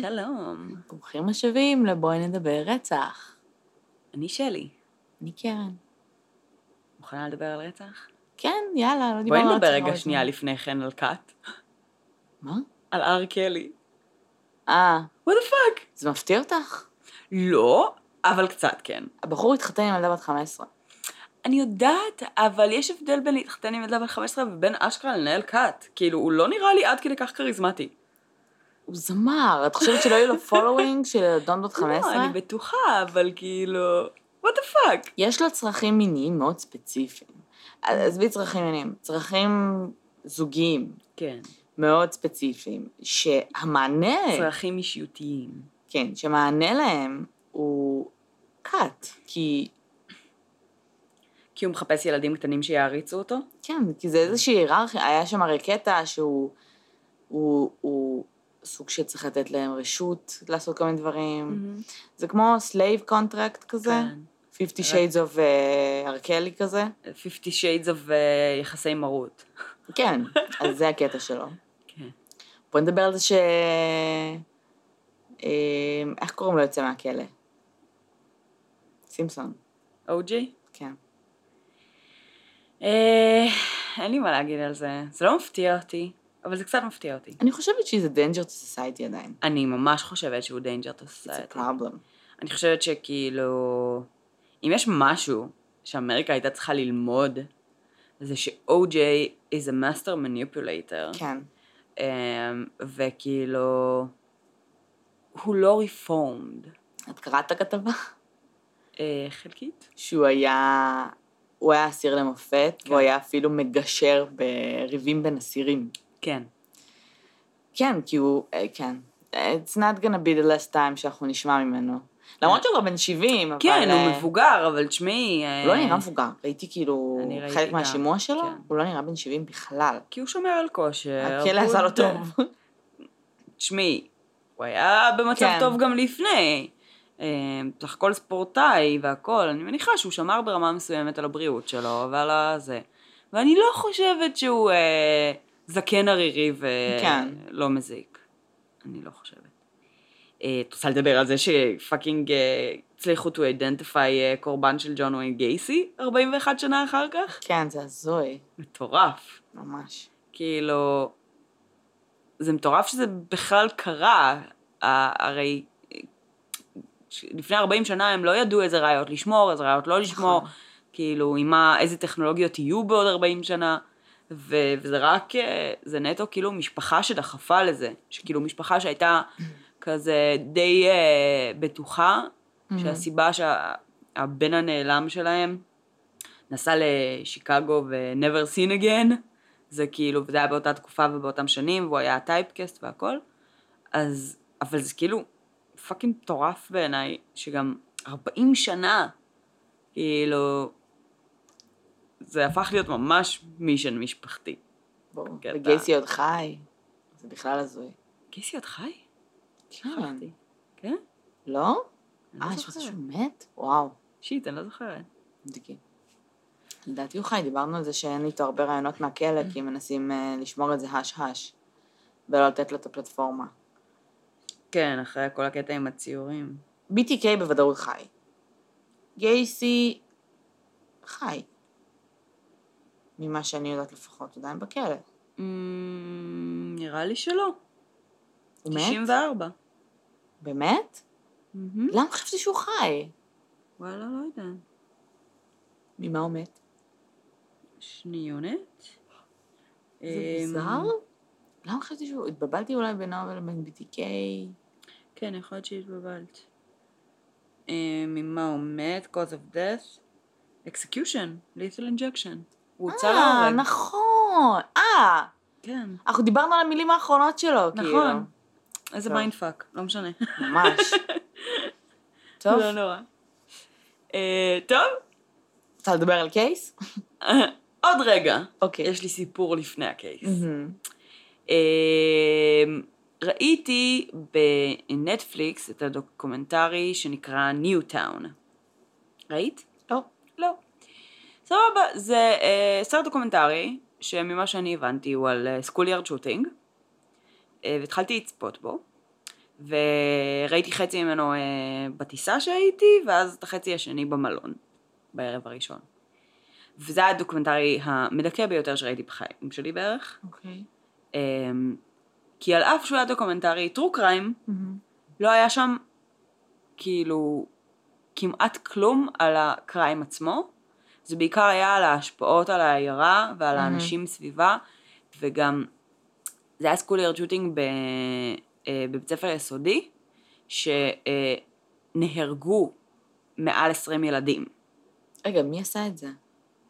שלום. ברוכים השבים לבואי נדבר רצח. אני שלי. אני קרן. מוכנה לדבר על רצח? כן, יאללה, לא בואי דיברנו על נדבר רצח רגע הרבה שנייה. לפני כן על קאט. מה? על אר קלי. אה, what the fuck? זה מפתיע אותך? לא, אבל קצת כן. הבחור התחתן עם ילדה בת 15. אני יודעת, אבל יש הבדל בין להתחתן עם ילדה בת 15 ובין אשכרה לנהל קאט. כאילו, הוא לא נראה לי עד כדי כך כריזמטי. הוא זמר, את חושבת שלא יהיו לו following של ילדון בת 15? לא, אני בטוחה, אבל כאילו... what the fuck? יש לו צרכים מיניים מאוד ספציפיים. עזבי צרכים מיניים, צרכים זוגיים כן. מאוד ספציפיים, שהמענה, צרכים אישיותיים. כן, שמענה להם הוא cult, כי כי הוא מחפש ילדים קטנים שיעריצו אותו? כן, כי זה איזושהי היררכיה, היה שם הרי קטע שהוא הוא, הוא סוג שצריך לתת להם רשות לעשות כל מיני דברים. זה כמו slave contract כזה, כן. 50 shades of uh, אר קלי כזה. 50 shades of uh, יחסי מרות. כן, אז זה הקטע שלו. כן. בוא נדבר על זה ש... אה, איך קוראים לו יוצא מהכלא? סימפסון, או ג'יי? כן. אה, אין לי מה להגיד על זה. זה לא מפתיע אותי, אבל זה קצת מפתיע אותי. אני חושבת שזה danger to society עדיין. אני ממש חושבת שהוא danger to It's a society. problem. אני חושבת שכאילו, אם יש משהו שאמריקה הייתה צריכה ללמוד, זה ש-OJ is a master manipulator. כן. אמ, וכאילו, הוא לא reformed. את קראת את הכתבה? אה, חלקית? שהוא היה... הוא היה אסיר למופת, כן. והוא היה אפילו מגשר בריבים בין אסירים. כן. כן, כי הוא... אה, כן. It's not gonna be the last time שאנחנו נשמע ממנו. למרות שהוא כבר בן 70, אבל... כן, אה, הוא מבוגר, אבל תשמעי... אה, הוא לא נראה מבוגר. ראיתי כאילו חלק מהשימוע שלו, כן. הוא לא נראה בן 70 בכלל. כי הוא שומר על כושר. הכלא עשה לו. טוב. תשמעי, הוא היה במצב כן. טוב גם לפני. אה, בסך הכל ספורטאי והכל, אני מניחה שהוא שמר ברמה מסוימת על הבריאות שלו ועל הזה. ואני לא חושבת שהוא אה, זקן ערירי כן. ולא מזיק. אני לא חושבת. אה, את רוצה לדבר על זה שפאקינג אה, הצליחו to identify אה, קורבן של ג'ון וויין גייסי 41 שנה אחר כך? כן, זה הזוי, מטורף. ממש. כאילו, זה מטורף שזה בכלל קרה, הרי לפני 40 שנה הם לא ידעו איזה ראיות לשמור, איזה ראיות לא לשמור, נכון. כאילו, עם מה, איזה טכנולוגיות יהיו בעוד 40 שנה, ו- וזה רק, אה, זה נטו כאילו משפחה שדחפה לזה, שכאילו משפחה שהייתה כזה די אה, בטוחה, שהסיבה שהבן הנעלם שלהם נסע לשיקגו ו-never seen again, זה כאילו, וזה היה באותה תקופה ובאותם שנים, והוא היה typecast והכל, אז, אבל זה כאילו fucking מטורף בעיניי, שגם 40 שנה, כאילו, זה הפך להיות ממש mission משפחתי. ברור. וגייסי עוד חי, זה בכלל הזוי. גייסי, את חי? כן. שכחתי. כן? לא? אה, יש זוכרת. שהוא מת? וואו. shit, אני לא זוכרת. תבדקי. לדעתי הוא חי, דיברנו על זה שאין איתו הרבה רעיונות מהכלא, כי מנסים אה, לשמור את זה הש-הש, ולא לתת לו את הפלטפורמה. כן, אחרי כל הקטע עם הציורים. BTK בוודאות חי. גייסי חי. ממה שאני יודעת לפחות, עדיין בכלא. Mm, נראה לי שלא. הוא מת? 94. באמת? מהמם. למה חשבתי שהוא חי? וואלה, לא יודע. ממה הוא מת? שניונת. זה אמ, מוזר? למה חשבתי שהוא... התבלבלתי אולי בינו ובין BTK? כן, יכול להיות שהתבלבלת. אה, ממה הוא מת? cause of death? execution, lethal injection. הוא הוצא אה, להורג. נכון. אה, כן, אנחנו דיברנו על המילים האחרונות שלו, כאילו. נכון. איזה. mind fuck, לא משנה. ממש. טוב, לא נורא. אה, טוב, רוצה לדבר על case? עוד רגע. אוקיי. יש לי סיפור לפני ה case. אמ, ראיתי בנטפליקס את הדוקומנטרי שנקרא ניוטאון. ראית? סבבה, זה אה, סרט דוקומנטרי, שממה שאני הבנתי הוא על schoolyard shooting, והתחלתי לצפות בו, וראיתי חצי ממנו אה, בטיסה שהייתי, ואז את החצי השני במלון, בערב הראשון. וזה היה הדוקומנטרי המדכא ביותר שראיתי בחיים שלי בערך. אוקיי. אמ, כי על אף שהוא היה דוקומנטרי true crime, לא היה שם כאילו כמעט כלום על ה crime עצמו. זה בעיקר היה על ההשפעות על העיירה ועל האנשים סביבה, וגם זה היה schoolyard shooting אה, בבית ספר יסודי, שנהרגו מעל 20 ילדים. רגע, מי עשה את זה?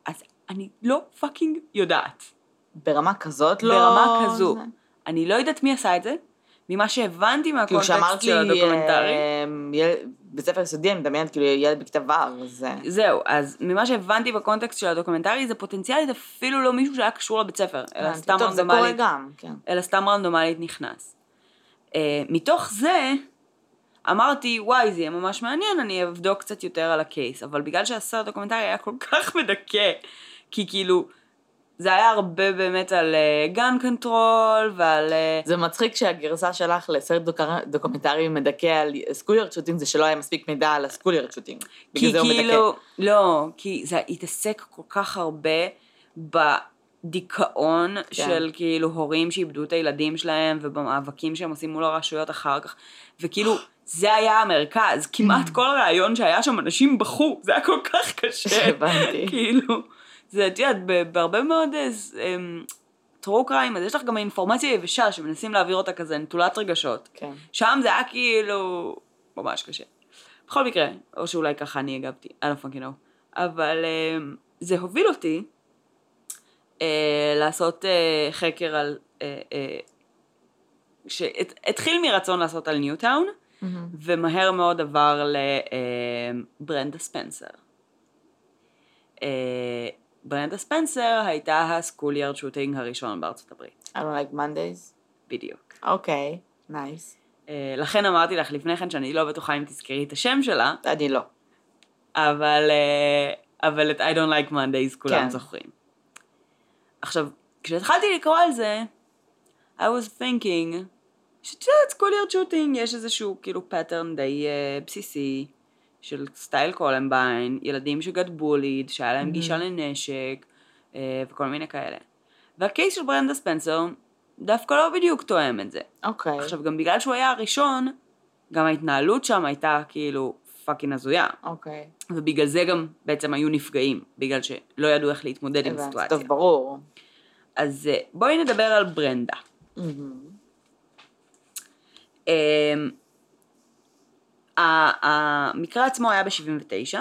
אז אני לא fucking יודעת. ברמה כזאת לא... ברמה כזו. זה- אני לא יודעת מי עשה את זה, ממה שהבנתי כאילו מהקונטקסט שאמרת של הדוקומנטרי. אה, ילד- בית ספר יסודי, אני מדמיינת כאילו ילד בכיתה ו', אז... אה, זהו, אז ממה שהבנתי בקונטקסט של הדוקומנטרי, זה פוטנציאלית אפילו לא מישהו שהיה קשור לבית ספר, אלא הבנתי. סתם רנדומלית, כן. אלא סתם רנדומלית נכנס. Uh, מתוך זה, אמרתי, וואי, זה יהיה ממש מעניין, אני אבדוק קצת יותר על ה case, אבל בגלל שהסרט הדוקומנטרי היה כל כך מדכא, כי כאילו, זה היה הרבה באמת על gun control ועל... אה, זה מצחיק שהגרסה שלך לסרט דוקר- דוקומנטרי מדכא על schoolyard shooting, זה שלא היה מספיק מידע על ה schoolyard shooting. כי בגלל זה הוא מדכא. כאילו, לא, כי זה התעסק כל כך הרבה בדיכאון כן. של כאילו הורים שאיבדו את הילדים שלהם ובמאבקים שהם עושים מול הרשויות אחר כך, וכאילו זה היה המרכז, כמעט כל רעיון שהיה שם אנשים בכו, זה היה כל כך קשה, הבנתי. כאילו, זה, את יודעת, בהרבה מאוד טרו קריים, אז יש לך גם אינפורמציה יבשה שמנסים להעביר אותה כזה נטולת רגשות. כן. שם זה היה כאילו ממש קשה. בכל מקרה, או שאולי ככה אני הגבתי, I don't fucking know. אבל אה, זה הוביל אותי אה, לעשות אה, חקר על... אה, אה, שהתחיל מרצון לעשות על ניוטאון, מהמם. ומהר מאוד עבר לברנדה ספנסר. ברנדה ספנסר הייתה ה schoolyard shooting הראשון בארצות הברית, I don't like Mondays. בדיוק. אוקיי, nice. אה, לכן אמרתי לך לפני כן שאני לא בטוחה אם תזכרי את השם שלה, אני לא. אבל, אה, אבל את I don't like Mondays כולם כן. זוכרים. עכשיו, כשהתחלתי לקרוא על זה, I was thinking, שאת יודעת, schoolyard shooting, יש איזשהו כאילו pattern די uh, בסיסי של style קולמביין, ילדים ש got bullied, שהיה להם גישה לנשק, uh, וכל מיני כאלה. וה case של ברנדה ספנסר דווקא לא בדיוק תואם את זה. אוקיי. עכשיו, גם בגלל שהוא היה הראשון, גם ההתנהלות שם הייתה כאילו fucking הזויה. אוקיי. ובגלל זה גם בעצם היו נפגעים, בגלל שלא ידעו איך להתמודד עם. הסיטואציה. טוב, ברור. אז אה, בואי נדבר על ברנדה. ה- המקרה עצמו היה ב-79,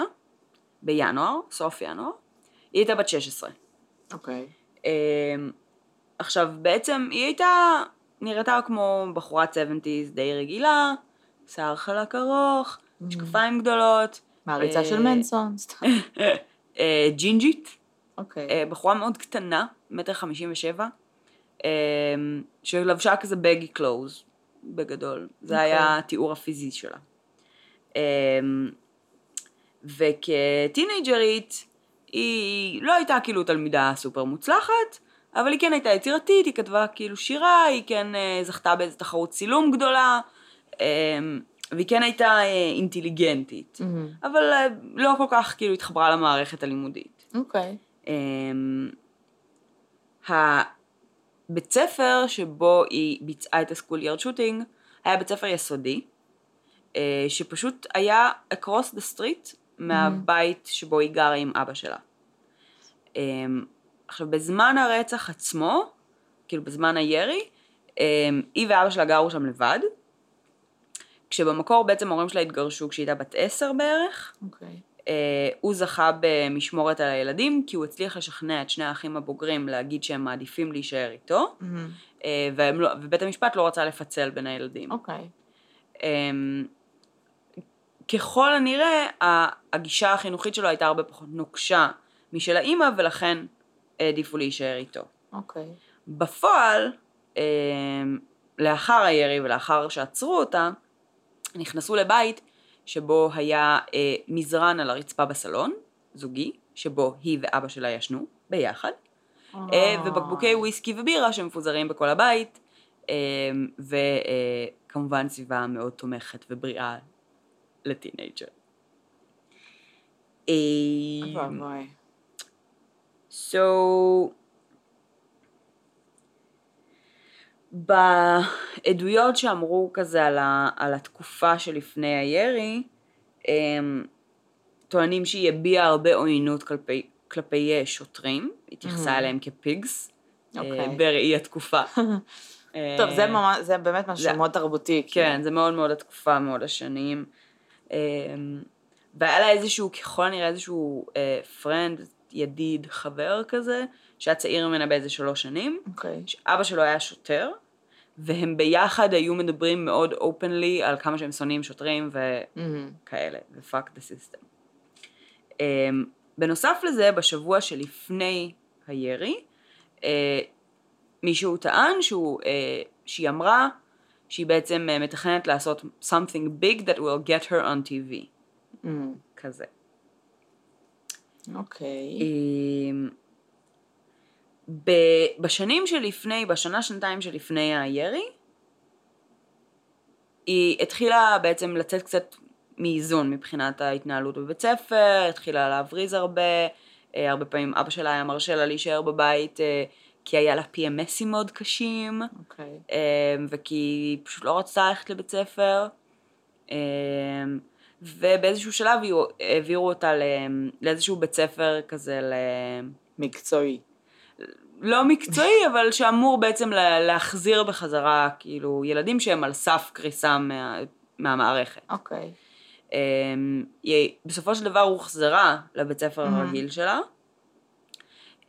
בינואר, סוף ינואר. היא הייתה בת 16. אוקיי. אמ, עכשיו, בעצם היא הייתה, נראתה כמו בחורת 70's די רגילה, שיער חלק ארוך, משקפיים גדולות. מעריצה אה, של מנסון, סתם. אה, ג'ינג'ית, אוקיי. אה, בחורה מאוד קטנה, מטר חמישים ושבע, אה, שלבשה כזה בגי קלוז, בגדול. זה אוקיי. היה התיאור הפיזי שלה. אה, וכטינג'רית, היא לא הייתה כאילו תלמידה סופר מוצלחת, אבל היא כן הייתה יצירתית, היא כתבה כאילו שירה, היא כן אה, זכתה באיזו תחרות צילום גדולה, אה, והיא כן הייתה אה, אינטליגנטית. מהמם. אבל אה, לא כל כך כאילו התחברה למערכת הלימודית. אוקיי. אמ, הבית ספר שבו היא ביצעה את הסקוליארד שוטינג היה בית ספר יסודי, שפשוט היה across the street מהבית שבו היא גרה עם אבא שלה. אמ, עכשיו בזמן הרצח עצמו, כאילו בזמן הירי, אמ, היא ואבא שלה גרו שם לבד, כשבמקור בעצם ההורים שלה התגרשו כשהיא הייתה בת עשר בערך, אוקיי. אה, הוא זכה במשמורת על הילדים כי הוא הצליח לשכנע את שני האחים הבוגרים להגיד שהם מעדיפים להישאר איתו. אה, והם לא, ובית המשפט לא רצה לפצל בין הילדים. אוקיי. אמ, ככל הנראה הגישה החינוכית שלו הייתה הרבה פחות נוקשה משל האימא ולכן העדיפו להישאר איתו. אוקיי. בפועל, אמ, לאחר הירי ולאחר שעצרו אותה, נכנסו לבית שבו היה אה, מזרן על הרצפה בסלון, זוגי, שבו היא ואבא שלה ישנו ביחד, אה, ובקבוקי וויסקי ובירה שמפוזרים בכל הבית, אה, כמובן סביבה מאוד תומכת ובריאה לטינג'ר. אוי ואבוי. So, בעדויות שאמרו כזה על, ה, על התקופה שלפני הירי, הם טוענים שהיא הביעה הרבה עוינות כלפי, כלפי שוטרים, התייחסה Mhm. אליהם כפיגס, אה, אוקיי. בראי התקופה. טוב, זה אה, ממש, זה באמת משהו זה- מאוד תרבותי. כן, כאילו. זה מאוד מאוד התקופה, מאוד השנים. אמ, והיה לה איזשהו, ככל הנראה איזשהו פרנד, ידיד, חבר כזה, שהיה צעיר ממנה באיזה שלוש שנים, אוקיי. שאבא שלו היה שוטר, והם ביחד היו מדברים מאוד אופנלי על כמה שהם שונאים שוטרים. וכאלה, ו-fuck the system. אמ, בנוסף לזה, בשבוע שלפני הירי, אה, מישהו טען שהוא, אה, שהיא אמרה שהיא בעצם אה, מתכננת לעשות something big that will get her on TV, מהמם. כזה. אוקיי. אמ, ב- בשנים שלפני, בשנה שנתיים שלפני הירי, היא התחילה בעצם לצאת קצת מאיזון מבחינת ההתנהלות בבית ספר, התחילה להבריז הרבה, אה, הרבה פעמים אבא שלה היה מרשה לה להישאר בבית אה, כי היה לה PMSים מאוד קשים, אוקיי. אמ, וכי היא פשוט לא רצתה ללכת לבית ספר. אמ, ובאיזשהו שלב העבירו אותה לאיזשהו בית ספר כזה, ל... מקצועי. לא מקצועי, אבל שאמור בעצם לה- להחזיר בחזרה, כאילו, ילדים שהם על סף קריסה מה, מהמערכת. אוקיי. אמ, היא בסופו של דבר הוחזרה לבית ספר מהמם. הרגיל שלה,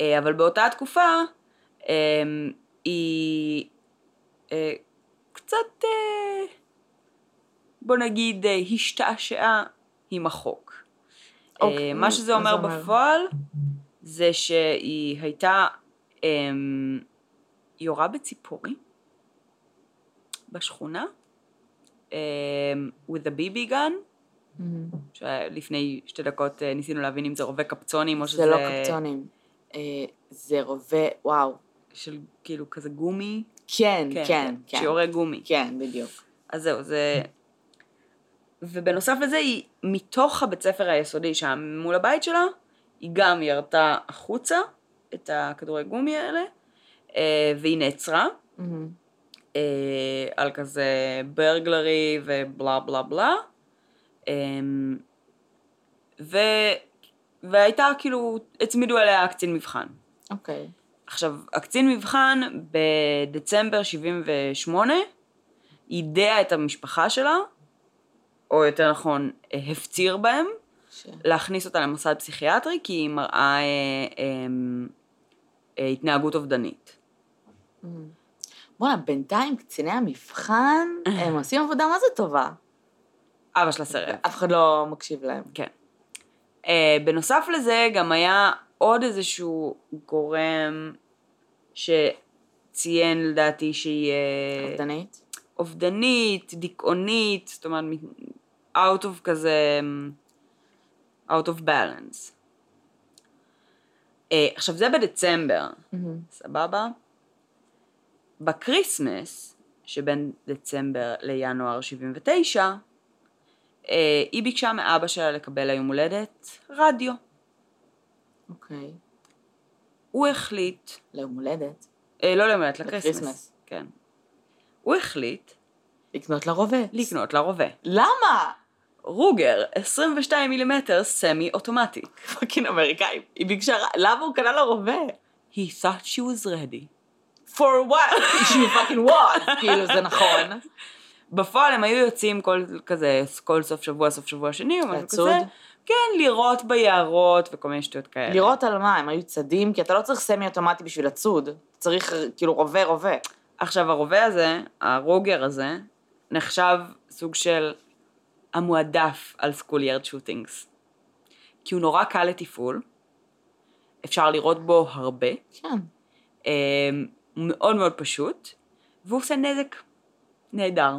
אה, אבל באותה תקופה אמ, היא אה, קצת, אה, בוא נגיד, אה, השתעשעה עם החוק. אוקיי, מה שזה אומר אומר? בפועל, זה שהיא הייתה אמ, יורה בציפורים בשכונה, אמ, with a BB gun, מהמם. שלפני שתי דקות ניסינו להבין אם זה רובה קפצונים או שזה... זה לא קפצונים. זה רובה, וואו. של כאילו כזה גומי. כן, כן, כן. שיורה גומי. כן, בדיוק. אז זהו, זה... ובנוסף לזה, היא מתוך הבית ספר היסודי שם מול הבית שלה, היא גם ירתה החוצה את הכדורי גומי האלה, אה, והיא נעצרה מהמם. אה, על כזה ברגלרי ובלה בלה בלה. אמ, ו... והייתה כאילו, הצמידו אליה קצין מבחן. אוקיי. עכשיו, הקצין מבחן בדצמבר 78 יידע את המשפחה שלה, או יותר נכון, הפציר בהם, ש- להכניס אותה למוסד פסיכיאטרי, כי היא מראה אה, אה, אה, התנהגות אובדנית. מהמם. בואנה, בינתיים קציני המבחן, הם עושים עבודה מה זה טובה. אבא שלה סירב. אף אחד לא מקשיב להם. כן. Uh, בנוסף לזה גם היה עוד איזשהו גורם שציין לדעתי שהיא אובדנית? אובדנית, דיכאונית, זאת אומרת, out of כזה, out of balance. אה, עכשיו זה בדצמבר, מהמם. סבבה? בקריסמס, שבין דצמבר לינואר 79, אה, היא ביקשה מאבא שלה לקבל ליום הולדת רדיו. אוקיי. הוא החליט, ליום הולדת. אה, לא ליום הולדת, לקריסמס. כן. הוא החליט לקנות לה רובה. לקנות לה רובה. למה? Ruger 22 מילימטר סמי אוטומטי. fucking אמריקאים. היא ביקשה, למה הוא קנה לה רובה? He thought she was ready. for what? she fucking was. כאילו, זה נכון. בפועל הם היו יוצאים כל כזה, כל סוף שבוע, סוף שבוע שני או משהו? כזה. כן, לירות ביערות וכל מיני שטויות כאלה. לירות על מה, הם היו צדים? כי אתה לא צריך סמי אוטומטי בשביל לצוד. צריך כאילו רובה רובה. עכשיו הרובה הזה, ה Ruger הזה, נחשב סוג של המועדף על schoolyard shootings. כי הוא נורא קל לתפעול, אפשר לירות בו הרבה, כן. אה, הוא מאוד מאוד פשוט, והוא עושה נזק נהדר.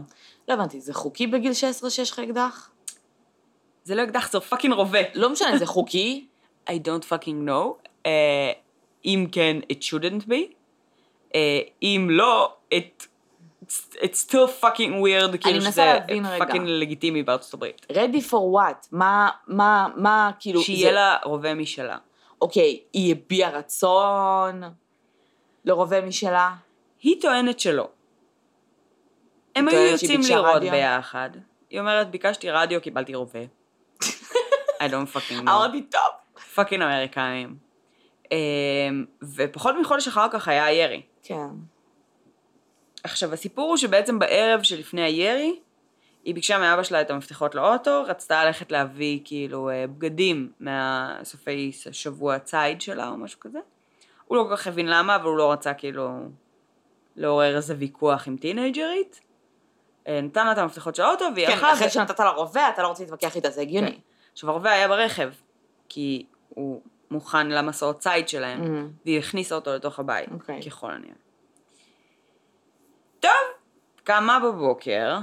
לא הבנתי, זה חוקי בגיל 16 שיש לך אקדח? זה לא אקדח, זה fucking רובה. לא משנה, זה חוקי? I don't fucking know. אה, אם כן, it shouldn't be. אה, אם לא, it it's still fucking weird, כאילו שזה. fucking לגיטימי בארצות הברית. ready for what? מה, מה, מה, כאילו... שיהיה זה- לה רובה משלה. אוקיי, היא הביעה רצון לרובה משלה? היא טוענת שלא. הם היו יוצאים לראות רדיו? ביחד. היא אומרת, ביקשתי רדיו, קיבלתי רובה. I don't fucking know. אמרתי, טוב. פאקינג אמריקאים. אמ, ופחות מחודש אחר כך היה הירי. כן. עכשיו, הסיפור הוא שבעצם בערב שלפני הירי, היא ביקשה מאבא שלה את המפתחות לאוטו, רצתה ללכת להביא כאילו אה, בגדים מהסופי שבוע ציד שלה או משהו כזה. הוא לא כל כך הבין למה, אבל הוא לא רצה כאילו לעורר איזה ויכוח עם טינג'רית. אה, נתן לה את המפתחות של האוטו והיא כן, הלכה. אחרי ו- שנתת לה רובה, אתה לא רוצה להתווכח איתה, זה הגיוני. כן. עכשיו הרובה היה ברכב, כי הוא מוכן למסעות ציד שלהם, Mhm. והיא הכניסה אותו לתוך הבית, אוקיי. ככל הנראה. טוב, קמה בבוקר,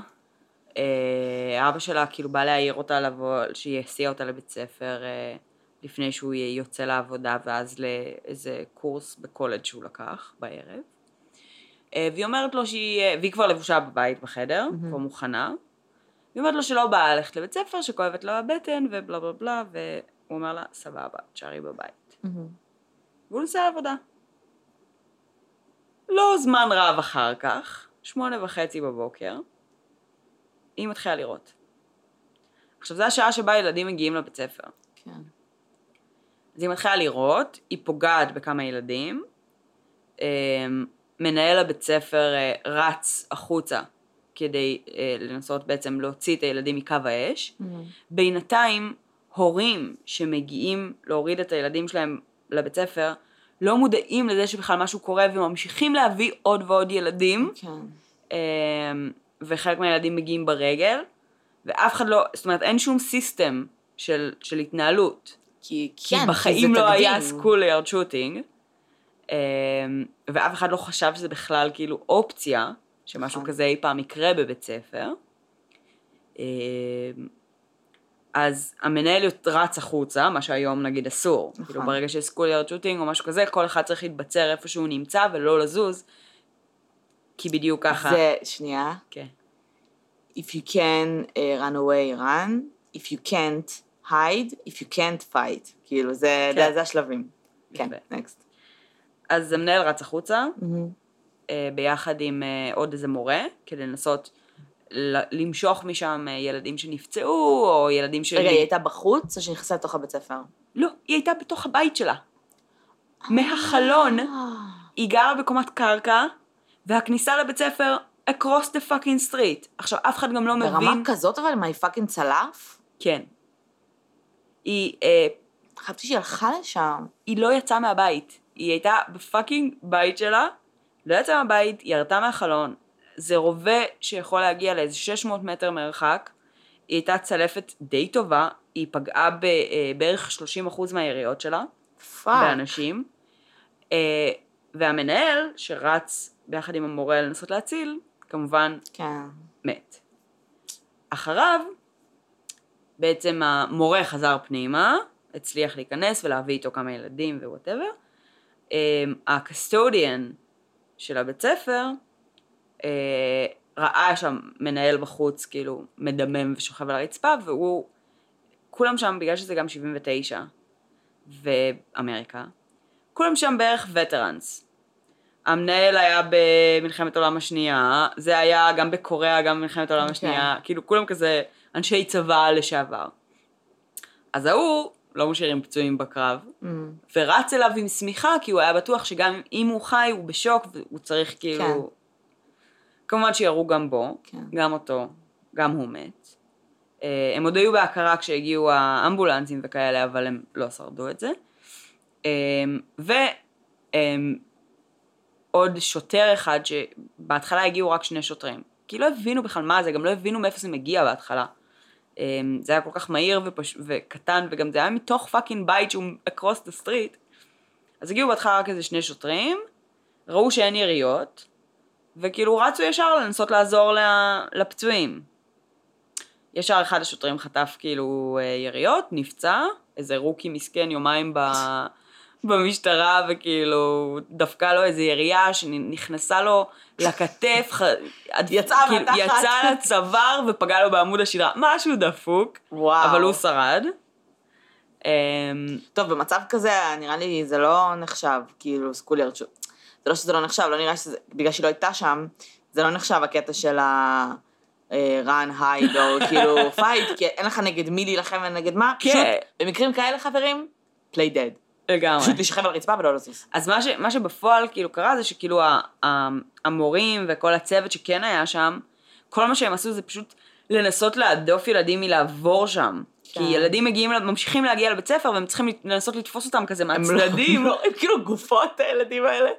אה, אבא שלה כאילו בא להעיר אותה לבוא, שהיא הסיעה אותה לבית ספר אה, לפני שהוא יוצא לעבודה ואז לאיזה קורס בקולג' שהוא לקח בערב. אה, והיא אומרת לו שהיא, אה, והיא כבר לבושה בבית בחדר, מהמם. כבר מוכנה. היא אומרת לו שלא באה ללכת לבית ספר, שכואבת לו הבטן ובלה בלה בלה, והוא אומר לה, סבבה, תשארי בבית. מהמם. והוא נסע לעבודה. לא זמן רב אחר כך, שמונה וחצי בבוקר, היא מתחילה לראות. עכשיו, זו השעה שבה ילדים מגיעים לבית ספר. כן. אז היא מתחילה לראות, היא פוגעת בכמה ילדים, אמ, מנהל הבית ספר אה, רץ החוצה כדי אה, לנסות בעצם להוציא את הילדים מקו האש. מהמם. בינתיים, הורים שמגיעים להוריד את הילדים שלהם לבית ספר, לא מודעים לזה שבכלל משהו קורה וממשיכים להביא עוד ועוד ילדים, כן. אמ, וחלק מהילדים מגיעים ברגל, ואף אחד לא, זאת אומרת אין שום system של, של התנהלות. כי כי כן, בחיים זה לא היה תקדים. schoolyard shooting, ואף אחד לא חשב שזה בכלל כאילו אופציה, שמשהו נכון. כזה אי פעם יקרה בבית ספר. אמ, אז המנהל רץ החוצה, מה שהיום נגיד אסור. נכון. כאילו ברגע שיש schoolyard shooting או משהו כזה, כל אחד צריך להתבצר איפה שהוא נמצא ולא לזוז, כי בדיוק ככה. זה, שנייה. כן. If you can uh, run away, run. If you can't, hide. If you can't, fight. כאילו, זה, כן. זה, זה השלבים. כן, יפה. נקסט. אז המנהל רץ החוצה, אה, ביחד עם אה, עוד איזה מורה, כדי לנסות למשוך משם אה, ילדים שנפצעו, או ילדים ש... רגע, היא הייתה בחוץ או שנכנסה לתוך הבית ספר? לא, היא הייתה בתוך הבית שלה. מהחלון, היא גרה בקומת קרקע, והכניסה לבית ספר across the fucking street. עכשיו, אף אחד גם לא ברמה מבין... כזאת אבל, מה, היא fucking צלף? כן. היא, אה, חשבתי שהיא הלכה לשם. היא לא יצאה מהבית. היא הייתה ב fucking בית שלה, לא יצאה מהבית, היא ירתה מהחלון. זה רובה שיכול להגיע לאיזה 600 מטר מרחק. היא הייתה צלפת די טובה, היא פגעה אה, בערך 30% מהיריות שלה, fuck. באנשים. אה, והמנהל, שרץ ביחד עם המורה לנסות להציל, כמובן כן. מת. אחריו, בעצם המורה חזר פנימה, הצליח להיכנס ולהביא איתו כמה ילדים whatever. ה custodian של הבית ספר אה, ראה שם מנהל בחוץ כאילו מדמם ושוכב על הרצפה והוא, כולם שם בגלל שזה גם 79 ואמריקה, כולם שם בערך וטרנס. המנהל היה במלחמת העולם השנייה, זה היה גם בקוריאה, גם במלחמת העולם אוקיי. השנייה, כאילו כולם כזה אנשי צבא לשעבר. אז ההוא, לא משאירים פצועים בקרב, Mm, ורץ אליו עם שמיכה, כי הוא היה בטוח שגם אם הוא חי הוא בשוק והוא צריך כאילו... כן. כמובן שירו גם בו, כן. גם אותו, גם הוא מת. אה, הם עוד היו בהכרה כשהגיעו האמבולנסים וכאלה, אבל הם לא שרדו את זה. ועוד שוטר אחד שבהתחלה הגיעו רק שני שוטרים. כי לא הבינו בכלל מה זה, גם לא הבינו מאיפה זה מגיע בהתחלה. אה, זה היה כל כך מהיר ופש... וקטן, וגם זה היה מתוך fucking בית שהוא across the street. אז הגיעו בהתחלה רק איזה שני שוטרים, ראו שאין יריות, וכאילו רצו ישר לנסות לעזור ל- לפצועים. ישר אחד השוטרים חטף כאילו אה, יריות, נפצע, איזה רוקי מסכן יומיים ב... במשטרה, וכאילו, דפקה לו איזו ירייה שנכנסה לו לכתף, ח- יצאה כאילו, מהתחת. יצאה לצוואר ופגעה לו בעמוד השדרה, משהו דפוק, וואו. אבל הוא שרד. אמ, טוב, במצב כזה, נראה לי זה לא נחשב, כאילו, schoolyard, ש- זה לא שזה לא נחשב, לא נראה שזה, בגלל שהיא לא הייתה שם, זה לא נחשב הקטע של ה... אה, run, hide, או כאילו fight, כי אין לך נגד מי להילחם ונגד מה, כן. פשוט, במקרים כאלה, חברים, play dead. לגמרי. פשוט להישכב על הרצפה ולא לזוז. אז מה, ש, מה שבפועל כאילו קרה זה שכאילו ה, ה, המורים וכל הצוות שכן היה שם, כל מה שהם עשו זה פשוט לנסות להדוף ילדים מלעבור שם. כן. כי ילדים מגיעים, ממשיכים להגיע לבית ספר והם צריכים לנסות לתפוס אותם כזה לא- מהצדדים. הם לא- הם כאילו גופות הילדים האלה.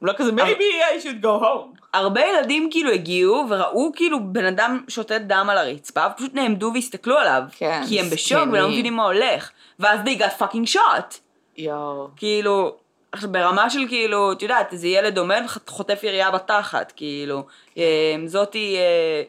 הם לא כזה, maybe I should go home. הרבה ילדים כאילו הגיעו וראו כאילו בן אדם שותת דם על הרצפה ופשוט נעמדו והסתכלו עליו. כן, כי הם בשוק. ולא מבינים מה הולך. ואז they got fucking shot. יואו. כאילו, עכשיו ברמה של כאילו, את יודעת, איזה ילד עומד וחוטף ירייה בתחת, כאילו, אה, זאתי אה,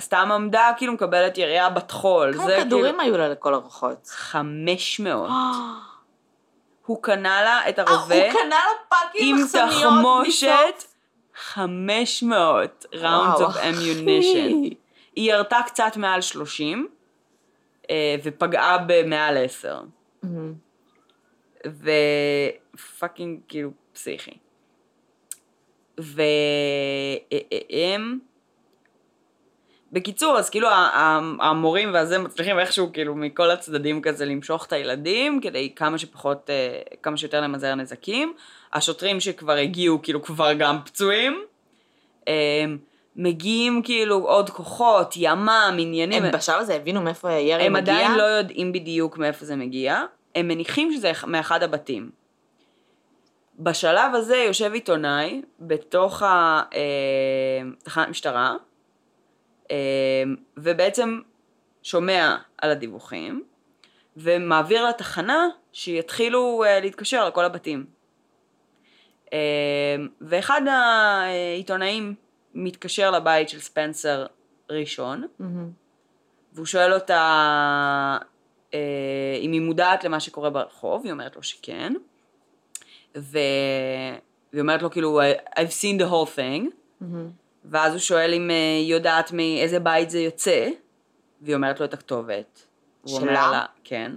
סתם עמדה, כאילו מקבלת ירייה בטחול. כמה זה כדורים כאילו, היו לה לכל הרוחות? 500. הוא קנה לה את הרובה אה, הוא קנה לה fucking עם מחסניות. תחמושת 500 rounds וואו, of ammunition. אחי. היא ירתה קצת מעל 30, אה, ופגעה במעל 10. מהמם. ו fucking כאילו פסיכי. והם... בקיצור, אז כאילו המורים והזה מצליחים איכשהו כאילו מכל הצדדים כזה למשוך את הילדים כדי כמה שפחות, אה, כמה שיותר למזער נזקים. השוטרים שכבר הגיעו כאילו כבר גם פצועים. מגיעים כאילו עוד כוחות, ימ"מ, עניינים. הם בשלב הזה הבינו מאיפה הירי הם מגיע? עדיין לא יודעים בדיוק מאיפה זה מגיע, הם מניחים שזה אח- מאחד הבתים. בשלב הזה יושב עיתונאי בתוך ה- אה, משטרה, אה, ובעצם שומע על הדיווחים, ומעביר לתחנה שיתחילו אה, להתקשר לכל הבתים. ואחד העיתונאים מתקשר לבית של ספנסר ראשון, מהמם. והוא שואל אותה אם היא מודעת למה שקורה ברחוב, היא אומרת לו שכן, ו... והיא אומרת לו כאילו, I've seen the whole thing, מהמם. ואז הוא שואל אם אה, היא יודעת מאיזה בית זה יוצא, והיא אומרת לו את הכתובת. שלה? לה, כן.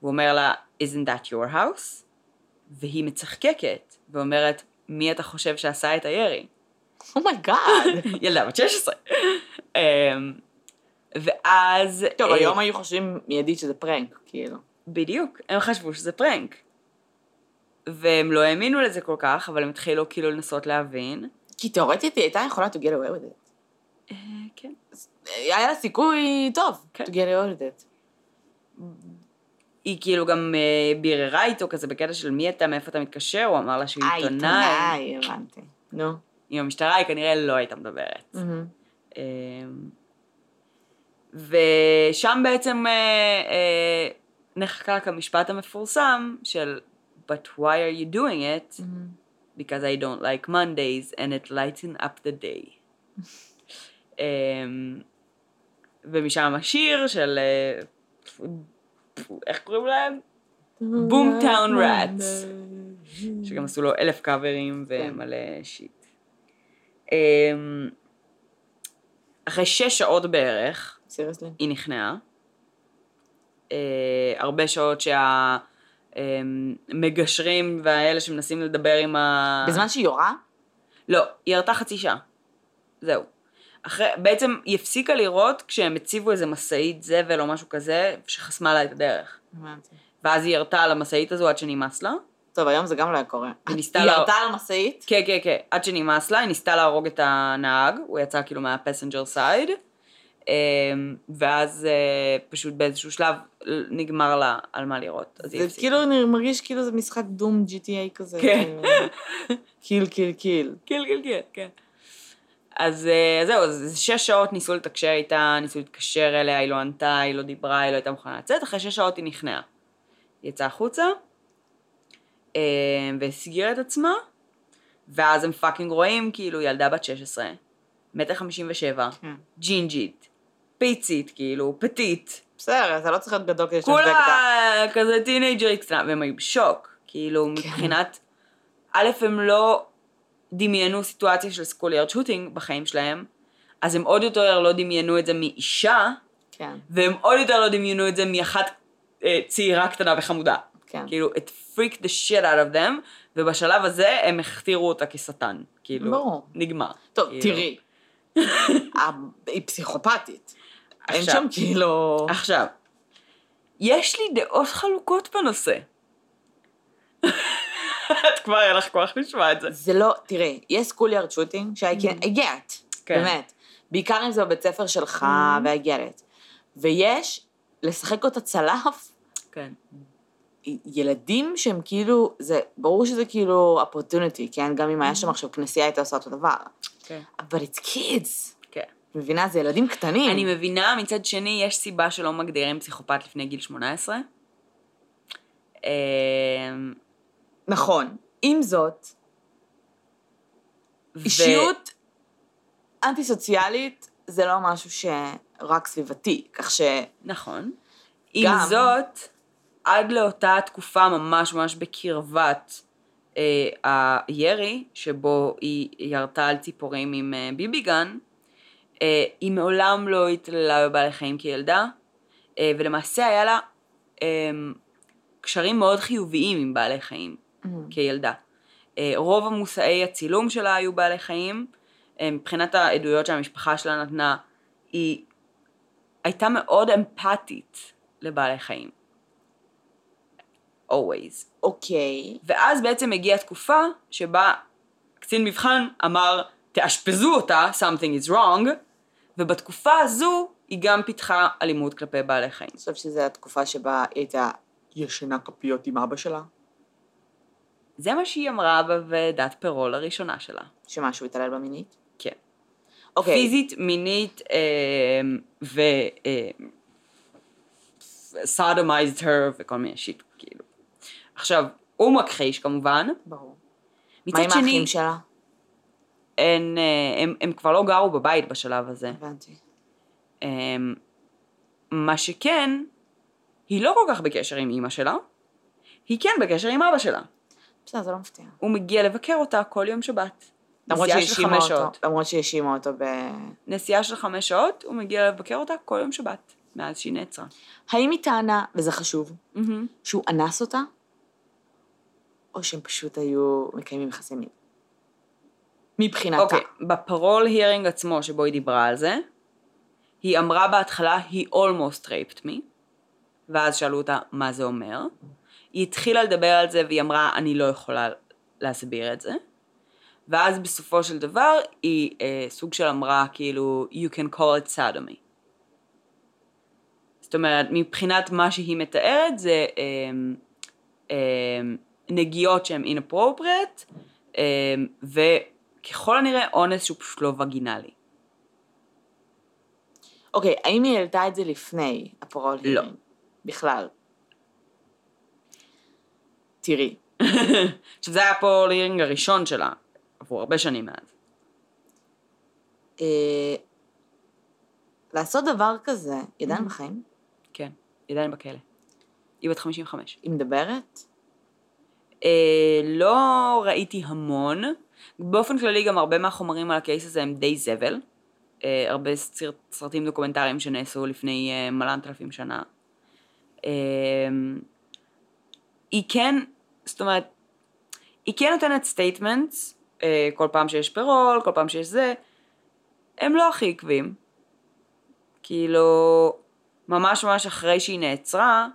הוא אומר לה, isn't that your house? והיא מצחקקת, ואומרת, מי אתה חושב שעשה את הירי? oh my god. ילדה בת 16. ואז... טוב, אה, היום היו חושבים מיידית שזה פרנק, כאילו. בדיוק, הם חשבו שזה פרנק. והם לא האמינו לזה כל כך, אבל הם התחילו כאילו לנסות להבין. כי תאורטית היא הייתה יכולה to get away with it. אה, כן. היה לה סיכוי טוב כן. to get away with it. היא כאילו גם אה, ביררה איתו כזה בקטע של מי אתה, מאיפה אתה מתקשר, הוא אמר לה שהוא אה, עיתונאי. עיתונאי, הבנתי. נו. עם המשטרה היא כנראה לא הייתה מדברת. אמ, ושם בעצם אה, אה, נחקק המשפט המפורסם של But why are you doing it? מהמם. Because I don't like Mondays and it lighten up the day. אמ, ומשם השיר של... אה, איך קוראים להם? Boomtown Rats. שגם עשו לו אלף קאברים כן. ומלא שיט. אמ, אחרי שש שעות בערך, סיריוסלי? היא נכנעה. אה, הרבה שעות שהמגשרים והאלה שמנסים לדבר עם ה... בזמן שהיא יורה? לא, היא ירתה חצי שעה. זהו. אחרי, בעצם היא הפסיקה לראות כשהם הציבו איזה משאית זבל או משהו כזה, שחסמה לה את הדרך. הבנתי. ואז היא ירתה על המשאית הזו עד שנמאס לה. טוב, היום זה גם לא היה קורה. היא ניסתה לה- ירתה על המשאית? כן, כן, כן, עד שנמאס לה, היא ניסתה להרוג את הנהג, הוא יצא כאילו מה passenger side, ואז אה, פשוט באיזשהו שלב נגמר לה על מה לירות, אז זה. כאילו אני מרגיש כאילו זה משחק Doom GTA כזה. כן. kill, kill, kill. כן, כן, כן, כן. אז אה, זהו, אז שש שעות ניסו לתקשר איתה, ניסו להתקשר אליה, היא לא ענתה, היא לא דיברה, היא לא הייתה מוכנה לצאת, אחרי שש שעות היא נכנעה. היא יצאה החוצה, אה, והסגירה את עצמה, ואז הם fucking רואים כאילו ילדה בת 16, מטר חמישים ושבע, כן. ג'ינג'ית, פיצית, כאילו, petite, בסדר, אתה לא צריך להיות גדול כדי לשחק אותה. כולה כזה טינאייג'רית קטנה, והם היו בשוק. כאילו, מבחינת, א', הם לא דמיינו סיטואציה של schoolyard shooting בחיים שלהם, אז הם עוד יותר לא דמיינו את זה מאישה, כן, והם עוד יותר לא דמיינו את זה מאחת אה, צעירה קטנה וחמודה. כן. כאילו, it freaked the shit out of them, ובשלב הזה הם הכתירו אותה כשטן. כאילו, ברור. נגמר. טוב, כאילו. תראי. ה- היא פסיכופתית. אין עכשיו. שם כאילו... עכשיו, יש לי דעות חלוקות בנושא. את כבר אין לך כוח לשמוע את זה. זה לא, תראי, יש סקוליארד שוטינג can, I get, כן. באמת. בעיקר אם זה בבית ספר שלך, get it. ויש לשחק אותה צלף, כן. ילדים שהם כאילו, זה, ברור שזה כאילו opportunity, כן? גם אם היה שם עכשיו כנסייה הייתה עושה אותו דבר. כן. אבל it's kids. מבינה? זה ילדים קטנים. אני מבינה, מצד שני, יש סיבה שלא מגדירים פסיכופת לפני גיל 18. אמ, נכון. עם זאת, ו- אישיות אנטי-סוציאלית זה לא משהו שרק סביבתי, כך ש... נכון. עם גם- זאת, עד לאותה תקופה ממש ממש בקרבת אה, הירי, שבו היא ירתה על ציפורים עם אה, ביבי גן, אה, היא מעולם לא התעללה בבעלי חיים כילדה, אה, ולמעשה היה לה אה, קשרים מאוד חיוביים עם בעלי חיים כילדה. אה, רוב המושאי הצילום שלה היו בעלי חיים. אה, מבחינת העדויות שהמשפחה שלה נתנה, היא הייתה מאוד אמפתית לבעלי חיים. always. אוקיי. ואז בעצם הגיעה תקופה שבה קצין מבחן אמר, תאשפזו אותה, something is wrong, ובתקופה הזו היא גם פיתחה אלימות כלפי בעלי חיים. אני חושב שזו התקופה שבה היא הייתה ישנה כפיות עם אבא שלה, זה מה שהיא אמרה בוועדת parole הראשונה שלה. שהוא התעלל בה מינית. כן. אוקיי. פיזית, מינית, אה, ו... אה, sodomized her וכל מיני shit, כאילו. עכשיו, הוא מכחיש כמובן. ברור. מה עם האחים שלה? אין, אה, הם, הם כבר לא גרו בבית בשלב הזה. הבנתי. אמ, מה שכן, היא לא כל כך בקשר עם אימא שלה, היא כן בקשר עם אבא שלה. בסדר, זה לא מפתיע. הוא מגיע לבקר אותה כל יום שבת. למרות שהאשימה אותו. למרות שהאשימה אותו ב... נסיעה של חמש שעות, הוא מגיע לבקר אותה כל יום שבת, מאז שהיא נעצרה. האם היא טענה, וזה חשוב, מהמם. שהוא אנס אותה, או שהם פשוט היו מקיימים יחסי מין? מבחינתה. אוקיי, בפרול הירינג עצמו שבו היא דיברה על זה, היא אמרה בהתחלה, he almost raped me, ואז שאלו אותה מה זה אומר. היא התחילה לדבר על זה והיא אמרה, אני לא יכולה להסביר את זה. ואז בסופו של דבר היא אה, סוג של אמרה כאילו, you can call it sodomy. זאת אומרת, מבחינת מה שהיא מתארת זה אה, אה, נגיעות שהן inappropriate, אה, וככל הנראה אונס שהוא פשוט לא וגינלי. אוקיי, האם היא העלתה את זה לפני הפרול לא. הירינג? בכלל. תראי, עכשיו זה היה פה לירינג הראשון שלה, עבור הרבה שנים מאז. אה, לעשות דבר כזה, היא עדיין Mhm. בחיים? כן, היא עדיין בכלא. היא בת 55. היא מדברת? אה, לא ראיתי המון. באופן כללי גם הרבה מהחומרים על ה case הזה הם די זבל. אה, הרבה סרט, סרטים דוקומנטריים שנעשו לפני אה, מלאנתלפים שנה. אה, היא כן, זאת אומרת, היא כן נותנת statements, אה, כל פעם שיש parole, כל פעם שיש זה, הם לא הכי עקביים. כאילו, ממש ממש אחרי שהיא נעצרה,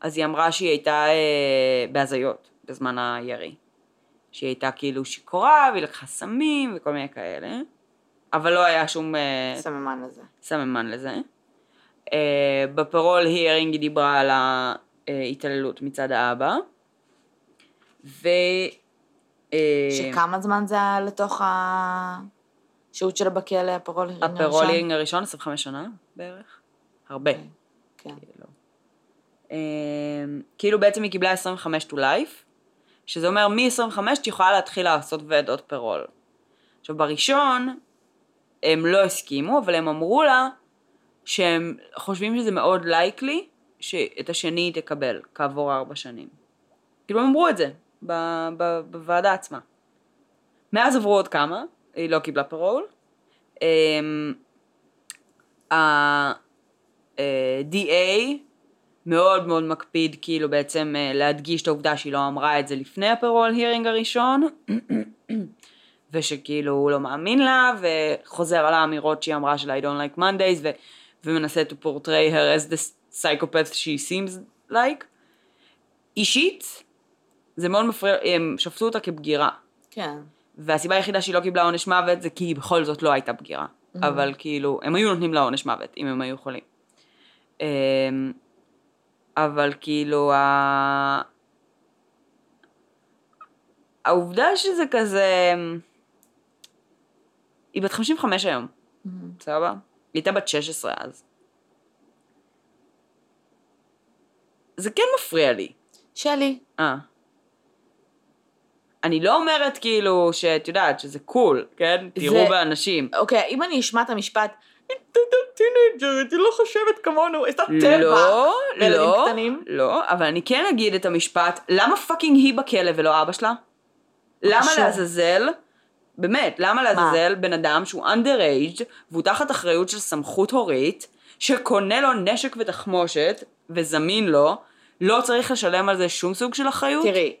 אז היא אמרה שהיא הייתה אה, בהזיות בזמן הירי. שהיא הייתה כאילו שיכורה, והיא לקחה סמים וכל מיני כאלה, אבל לא היה שום אה, סממן לזה. סממן לזה. אה, בפרול הירינג היא דיברה על ההתעללות מצד האבא. ו... אה, שכמה זמן זה היה לתוך השהות שלה בכלא, הפרול הירינג הראשון? הפרול הירינג הראשון, 25 שנה בערך. הרבה. כן. כאילו. אמ, כאילו בעצם היא קיבלה 25 to life, שזה אומר מ-25 את יכולה להתחיל לעשות ועדות פירול. עכשיו בראשון הם לא הסכימו, אבל הם אמרו לה שהם חושבים שזה מאוד לייקלי שאת השני היא תקבל כעבור ארבע שנים. כאילו הם אמרו את זה ב- ב- בוועדה עצמה. מאז עברו עוד כמה, היא לא קיבלה פרול. אמ, ה-DA מאוד מאוד מקפיד כאילו בעצם אה, להדגיש את העובדה שהיא לא אמרה את זה לפני הפרול הירינג הראשון, ושכאילו הוא לא מאמין לה, וחוזר על האמירות שהיא אמרה של I don't like Mondays, ו- ומנסה to portray her as the psychopath she seems like. אישית, זה מאוד מפריע, הם שפטו אותה כבגירה. כן. והסיבה היחידה שהיא לא קיבלה עונש מוות זה כי היא בכל זאת לא הייתה בגירה. אבל כאילו, הם היו נותנים לה עונש מוות אם הם היו יכולים. אבל כאילו, ה... העובדה שזה כזה... היא בת 55 היום, סבבה? היא הייתה בת 16 אז. זה כן מפריע לי. שלי. אה. אני לא אומרת כאילו שאת יודעת שזה cool, כן? תירו באנשים. אוקיי, אם אני אשמע את המשפט, טינאייג'רית, היא לא חושבת כמונו, איזה טבע. לא, לא, קטנים. לא, אבל אני כן אגיד את המשפט, למה fucking היא בכלא ולא אבא שלה? למה? לעזאזל, באמת, למה לעזאזל בן אדם שהוא underaged, והוא תחת אחריות של סמכות הורית, שקונה לו נשק ותחמושת, וזמין לו, לא צריך לשלם על זה שום סוג של אחריות? תראי,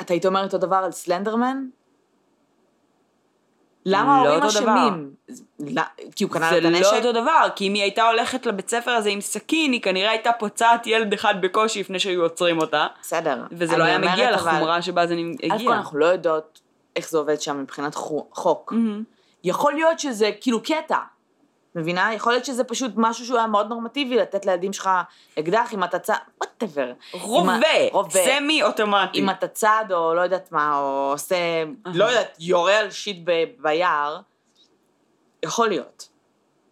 את היית אומרת אותו דבר על סלנדרמן? למה לא ההורים. אשמים? לא, כי הוא קנה זה לה את לא הנשק? אותו דבר, כי אם היא הייתה הולכת לבית ספר הזה עם סכין, היא כנראה הייתה פוצעת ילד אחד בקושי לפני שהיו עוצרים אותה, בסדר. וזה לא היה מגיע אבל- לחומרה שבה זה אלף הגיע. כל אנחנו לא יודעות איך זה עובד שם מבחינת חו- חוק. מהמם. יכול להיות שזה כאילו קטע, מבינה? יכול להיות שזה פשוט משהו שהוא היה מאוד נורמטיבי, לתת לילדים שלך אקדח עם התצה, whatever. רובה, סמי אוטומטי. אם אתה צד או לא יודעת מה, או עושה, לא יודעת, יורה על shit ב- ביער, יכול להיות.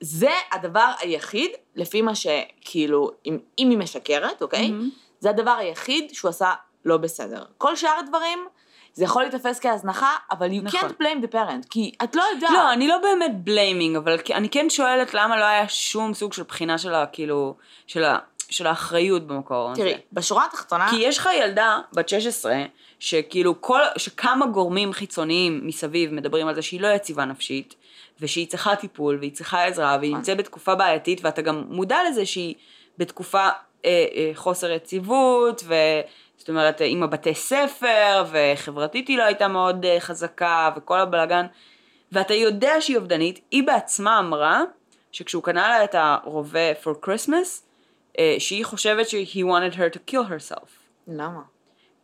זה הדבר היחיד, לפי מה שכאילו, אם, אם היא משקרת, אוקיי? מהמם. זה הדבר היחיד שהוא עשה לא בסדר. כל שאר הדברים, זה יכול להיתפס כהזנחה, אבל you נכון. can't blame the parent, כי את לא יודעת. לא, אני לא באמת בליימינג, אבל אני כן שואלת למה לא היה שום סוג של בחינה של ה... כאילו, של ה... של האחריות במקור הזה. תראי, בשורה התחתונה, כי יש לך ילדה בת 16, שכאילו כל, שכמה גורמים חיצוניים מסביב מדברים על זה שהיא לא יציבה נפשית, ושהיא צריכה טיפול, והיא צריכה עזרה, והיא נמצאת בתקופה בעייתית, ואתה גם מודע לזה שהיא בתקופה אה, אה, חוסר יציבות, ו... אומרת, עם הבתי ספר, וחברתית היא לא הייתה מאוד אה, חזקה, וכל הבלאגן, ואתה יודע שהיא אובדנית, היא בעצמה אמרה, שכשהוא קנה לה את הרובה for Christmas, אה, שהיא חושבת ש-he wanted her to kill herself. למה?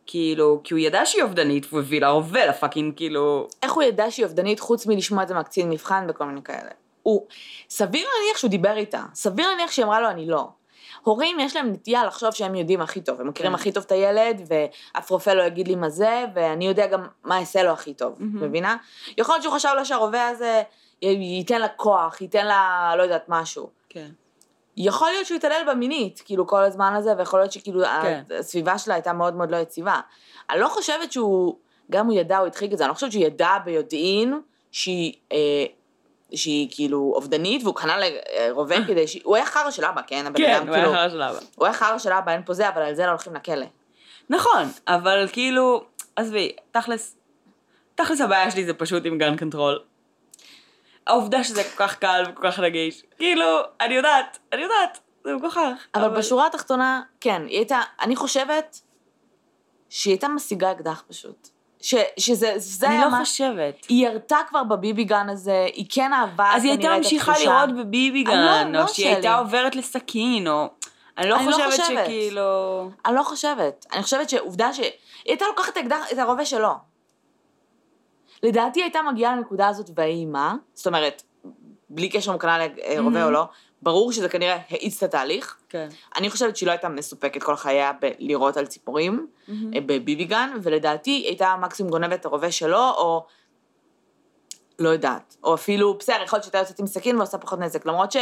כאילו, כי הוא ידע שהיא אובדנית, והוא הביא לה רובה לפאקינג, כאילו... איך הוא ידע שהיא אובדנית חוץ מלשמוע את זה מהקצין מבחן וכל מיני כאלה? הוא, סביר להניח שהוא דיבר איתה, סביר להניח שהיא אמרה לו אני לא. הורים יש להם נטייה לחשוב שהם יודעים הכי טוב, הם מכירים כן. הכי טוב את הילד, ואף רופא לא יגיד לי מה זה, ואני יודע גם מה אעשה לו הכי טוב, מבינה? יכול להיות שהוא חשב לו שהרובה הזה ייתן לה כוח, ייתן לה לא יודעת משהו. כן. יכול להיות שהוא התעלל בה מינית, כאילו, כל הזמן הזה, ויכול להיות שכאילו, כן. הסביבה שלה הייתה מאוד מאוד לא יציבה. אני לא חושבת שהוא, גם הוא ידע, הוא הדחיק את זה, אני לא חושבת שהוא ידע ביודעין שהיא, אה, שהיא כאילו אובדנית, והוא קנה לה אה, רובה כדי ש... הוא היה חרא של אבא, כן? כן, הוא היה כאילו, חרא של אבא. הוא היה חרא של אבא, אין פה זה, אבל על זה לא הולכים לכלא. נכון, אבל כאילו, עזבי, תכלס, תכלס הבעיה שלי זה פשוט עם gun control. העובדה שזה כל כך קל וכל כך נגיש, כאילו, אני יודעת, אני יודעת, זה מגוחך. אבל בשורה התחתונה, כן, היא הייתה, אני חושבת שהיא הייתה משיגה אקדח פשוט. ש, שזה זה אני לא מה... חושבת. היא ירתה כבר בביבי גן הזה, היא כן אהבה אז היא כנראה הייתה את ממשיכה התחושה. לראות בביבי לא- גן, לא או שהיא שלי. הייתה עוברת לסכין, או... אני לא אני לא חושבת חושבת. שכאילו... אני לא חושבת. אני חושבת שעובדה שהיא הייתה לוקחת את את הרובה שלו. לדעתי הייתה מגיעה לנקודה הזאת והיא מה? זאת אומרת, בלי קשר אם הוא קנה לרובה או לא, ברור שזה כנראה האיץ את התהליך. כן. אני חושבת שהיא לא הייתה מסופקת כל חייה בלירות על ציפורים, אה, בביבי גן, ולדעתי היא הייתה מקסימום גונבת את הרובה שלו, או לא יודעת, או אפילו, בסדר, יכול להיות שהייתה יוצאת עם סכין ועושה פחות נזק, למרות ש...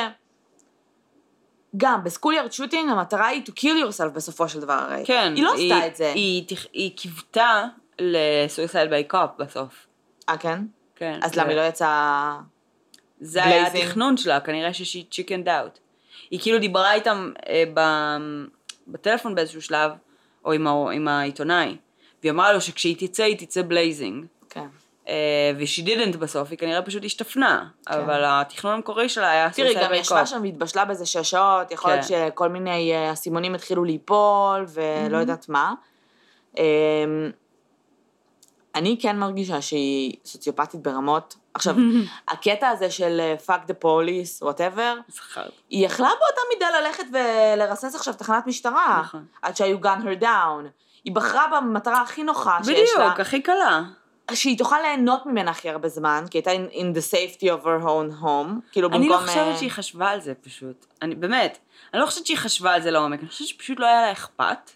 גם, בסקוליארד שוטינג המטרה היא to kill yourself בסופו של דבר, הרי. כן. היא לא עשתה את זה. היא, תכ- היא קיוותה לסויסייד ביי קופ בסוף. אה, כן? כן. אז למה היא לא יצאה... זה היה. התכנון שלה, כנראה שהיא chickened out. היא כאילו דיברה איתם אה, ב... בטלפון באיזשהו שלב, או עם, ה, עם העיתונאי. והיא אמרה לו שכשהיא תצא, היא תצא blazing. כן. ושהיא didn't בסוף, היא כנראה פשוט השתפנה. אבל התכנון המקורי שלה היה כן. תראי, גם ישבה. שם והתבשלה באיזה שש שעות, יכול להיות כן. שכל מיני אה, אסימונים התחילו ליפול, ולא יודעת מה. אני כן מרגישה שהיא סוציופטית ברמות. עכשיו, הקטע הזה של אה, fuck the police, whatever, זכרת. היא יכלה באותה מידה ללכת ולרסס עכשיו תחנת משטרה. נכון. עד שהיו gun her down. היא בחרה במטרה הכי נוחה שיש לה. בדיוק, הכי קלה. שהיא תוכל ליהנות ממנה הכי הרבה זמן, כי הייתה in, in the safety of her own home, כאילו במקום... אני לא אה, חושבת שהיא חשבה על זה פשוט. אני, באמת, אני לא חושבת שהיא חשבה על זה לעומק, אני חושבת שפשוט לא היה לה אכפת.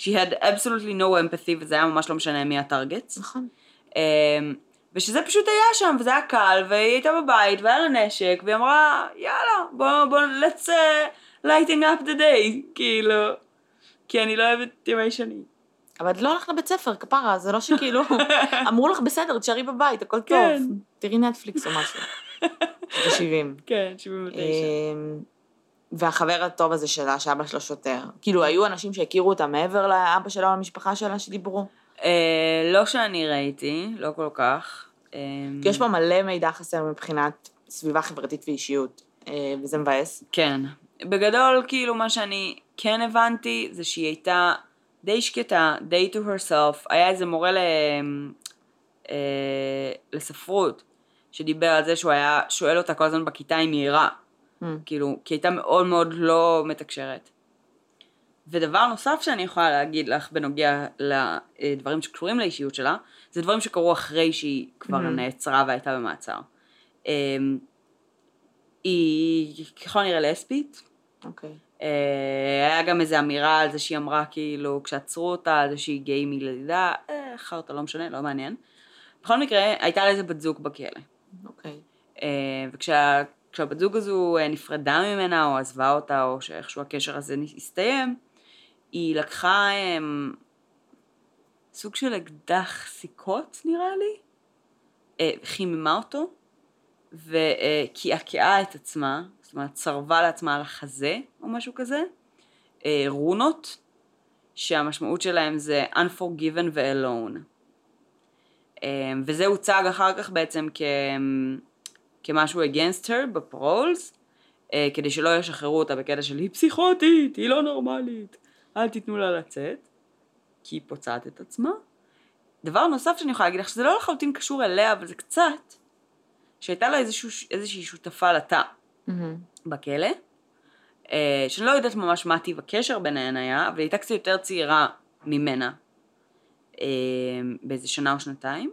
She had absolutely no empathy, וזה היה ממש לא משנה מי הטרגטס. נכון. אמ, ושזה פשוט היה שם, וזה היה קל, והיא הייתה בבית, והיה לה נשק, והיא אמרה, יאללה, בוא, בוא, let's uh, lighting up the day, כאילו, כי אני לא אוהבת ימי שני. אבל את לא הולכת לבית ספר, כפרה, זה לא שכאילו, אמרו לך בסדר, תשארי בבית, הכל טוב. כן. תראי נטפליקס או משהו. זה 70. כן, 79. והחבר הטוב הזה שלה, שאבא שלו שוטר. כאילו, היו אנשים שהכירו אותה מעבר לאבא שלה או למשפחה שלה שדיברו? אה, לא שאני ראיתי, לא כל כך. כי יש פה מלא מידע חסר מבחינת סביבה חברתית ואישיות, אה, וזה מבאס. כן. בגדול, כאילו, מה שאני כן הבנתי, זה שהיא הייתה די שקטה, די to herself. היה איזה מורה ל... אה, לספרות, שדיבר על זה שהוא היה שואל אותה כל הזמן בכיתה אם היא ערה. Hmm. כאילו, כי הייתה מאוד מאוד לא מתקשרת. ודבר נוסף שאני יכולה להגיד לך בנוגע לדברים שקשורים לאישיות שלה, זה דברים שקרו אחרי שהיא כבר Mhm. נעצרה והייתה במעצר. אמ, היא ככל הנראה לסבית, אוקיי. אה, היה גם איזו אמירה על זה שהיא אמרה כאילו כשעצרו אותה על זה שהיא גיי מלידה, אה, חרטא לא משנה, לא מעניין. בכל מקרה, הייתה לה איזה בת זוג בכלא. אוקיי. אה, וכשה... כשהבת זוג הזו אה, נפרדה ממנה או עזבה אותה או שאיכשהו הקשר הזה הסתיים, היא לקחה הם, סוג של אקדח סיכות נראה לי, אה, חיממה אותו וקעקעה את עצמה, זאת אומרת צרבה לעצמה על החזה או משהו כזה, אה, רונות שהמשמעות שלהם זה unforgiven ו-alone. אה, וזה הוצג אחר כך בעצם כ... כמשהו against her בפרולס, אה, כדי שלא ישחררו אותה בקטע של היא פסיכוטית, היא לא נורמלית, אל תיתנו לה לצאת, כי היא פוצעת את עצמה. דבר נוסף שאני יכולה להגיד לך, שזה לא לחלוטין קשור אליה, אבל זה קצת, שהייתה לה איזשהו, איזושהי שותפה לתא מהמם. בכלא, אה, שאני לא יודעת ממש מה טיב הקשר ביניהן היה, אבל היא הייתה קצת יותר צעירה ממנה, אה, באיזה שנה או שנתיים.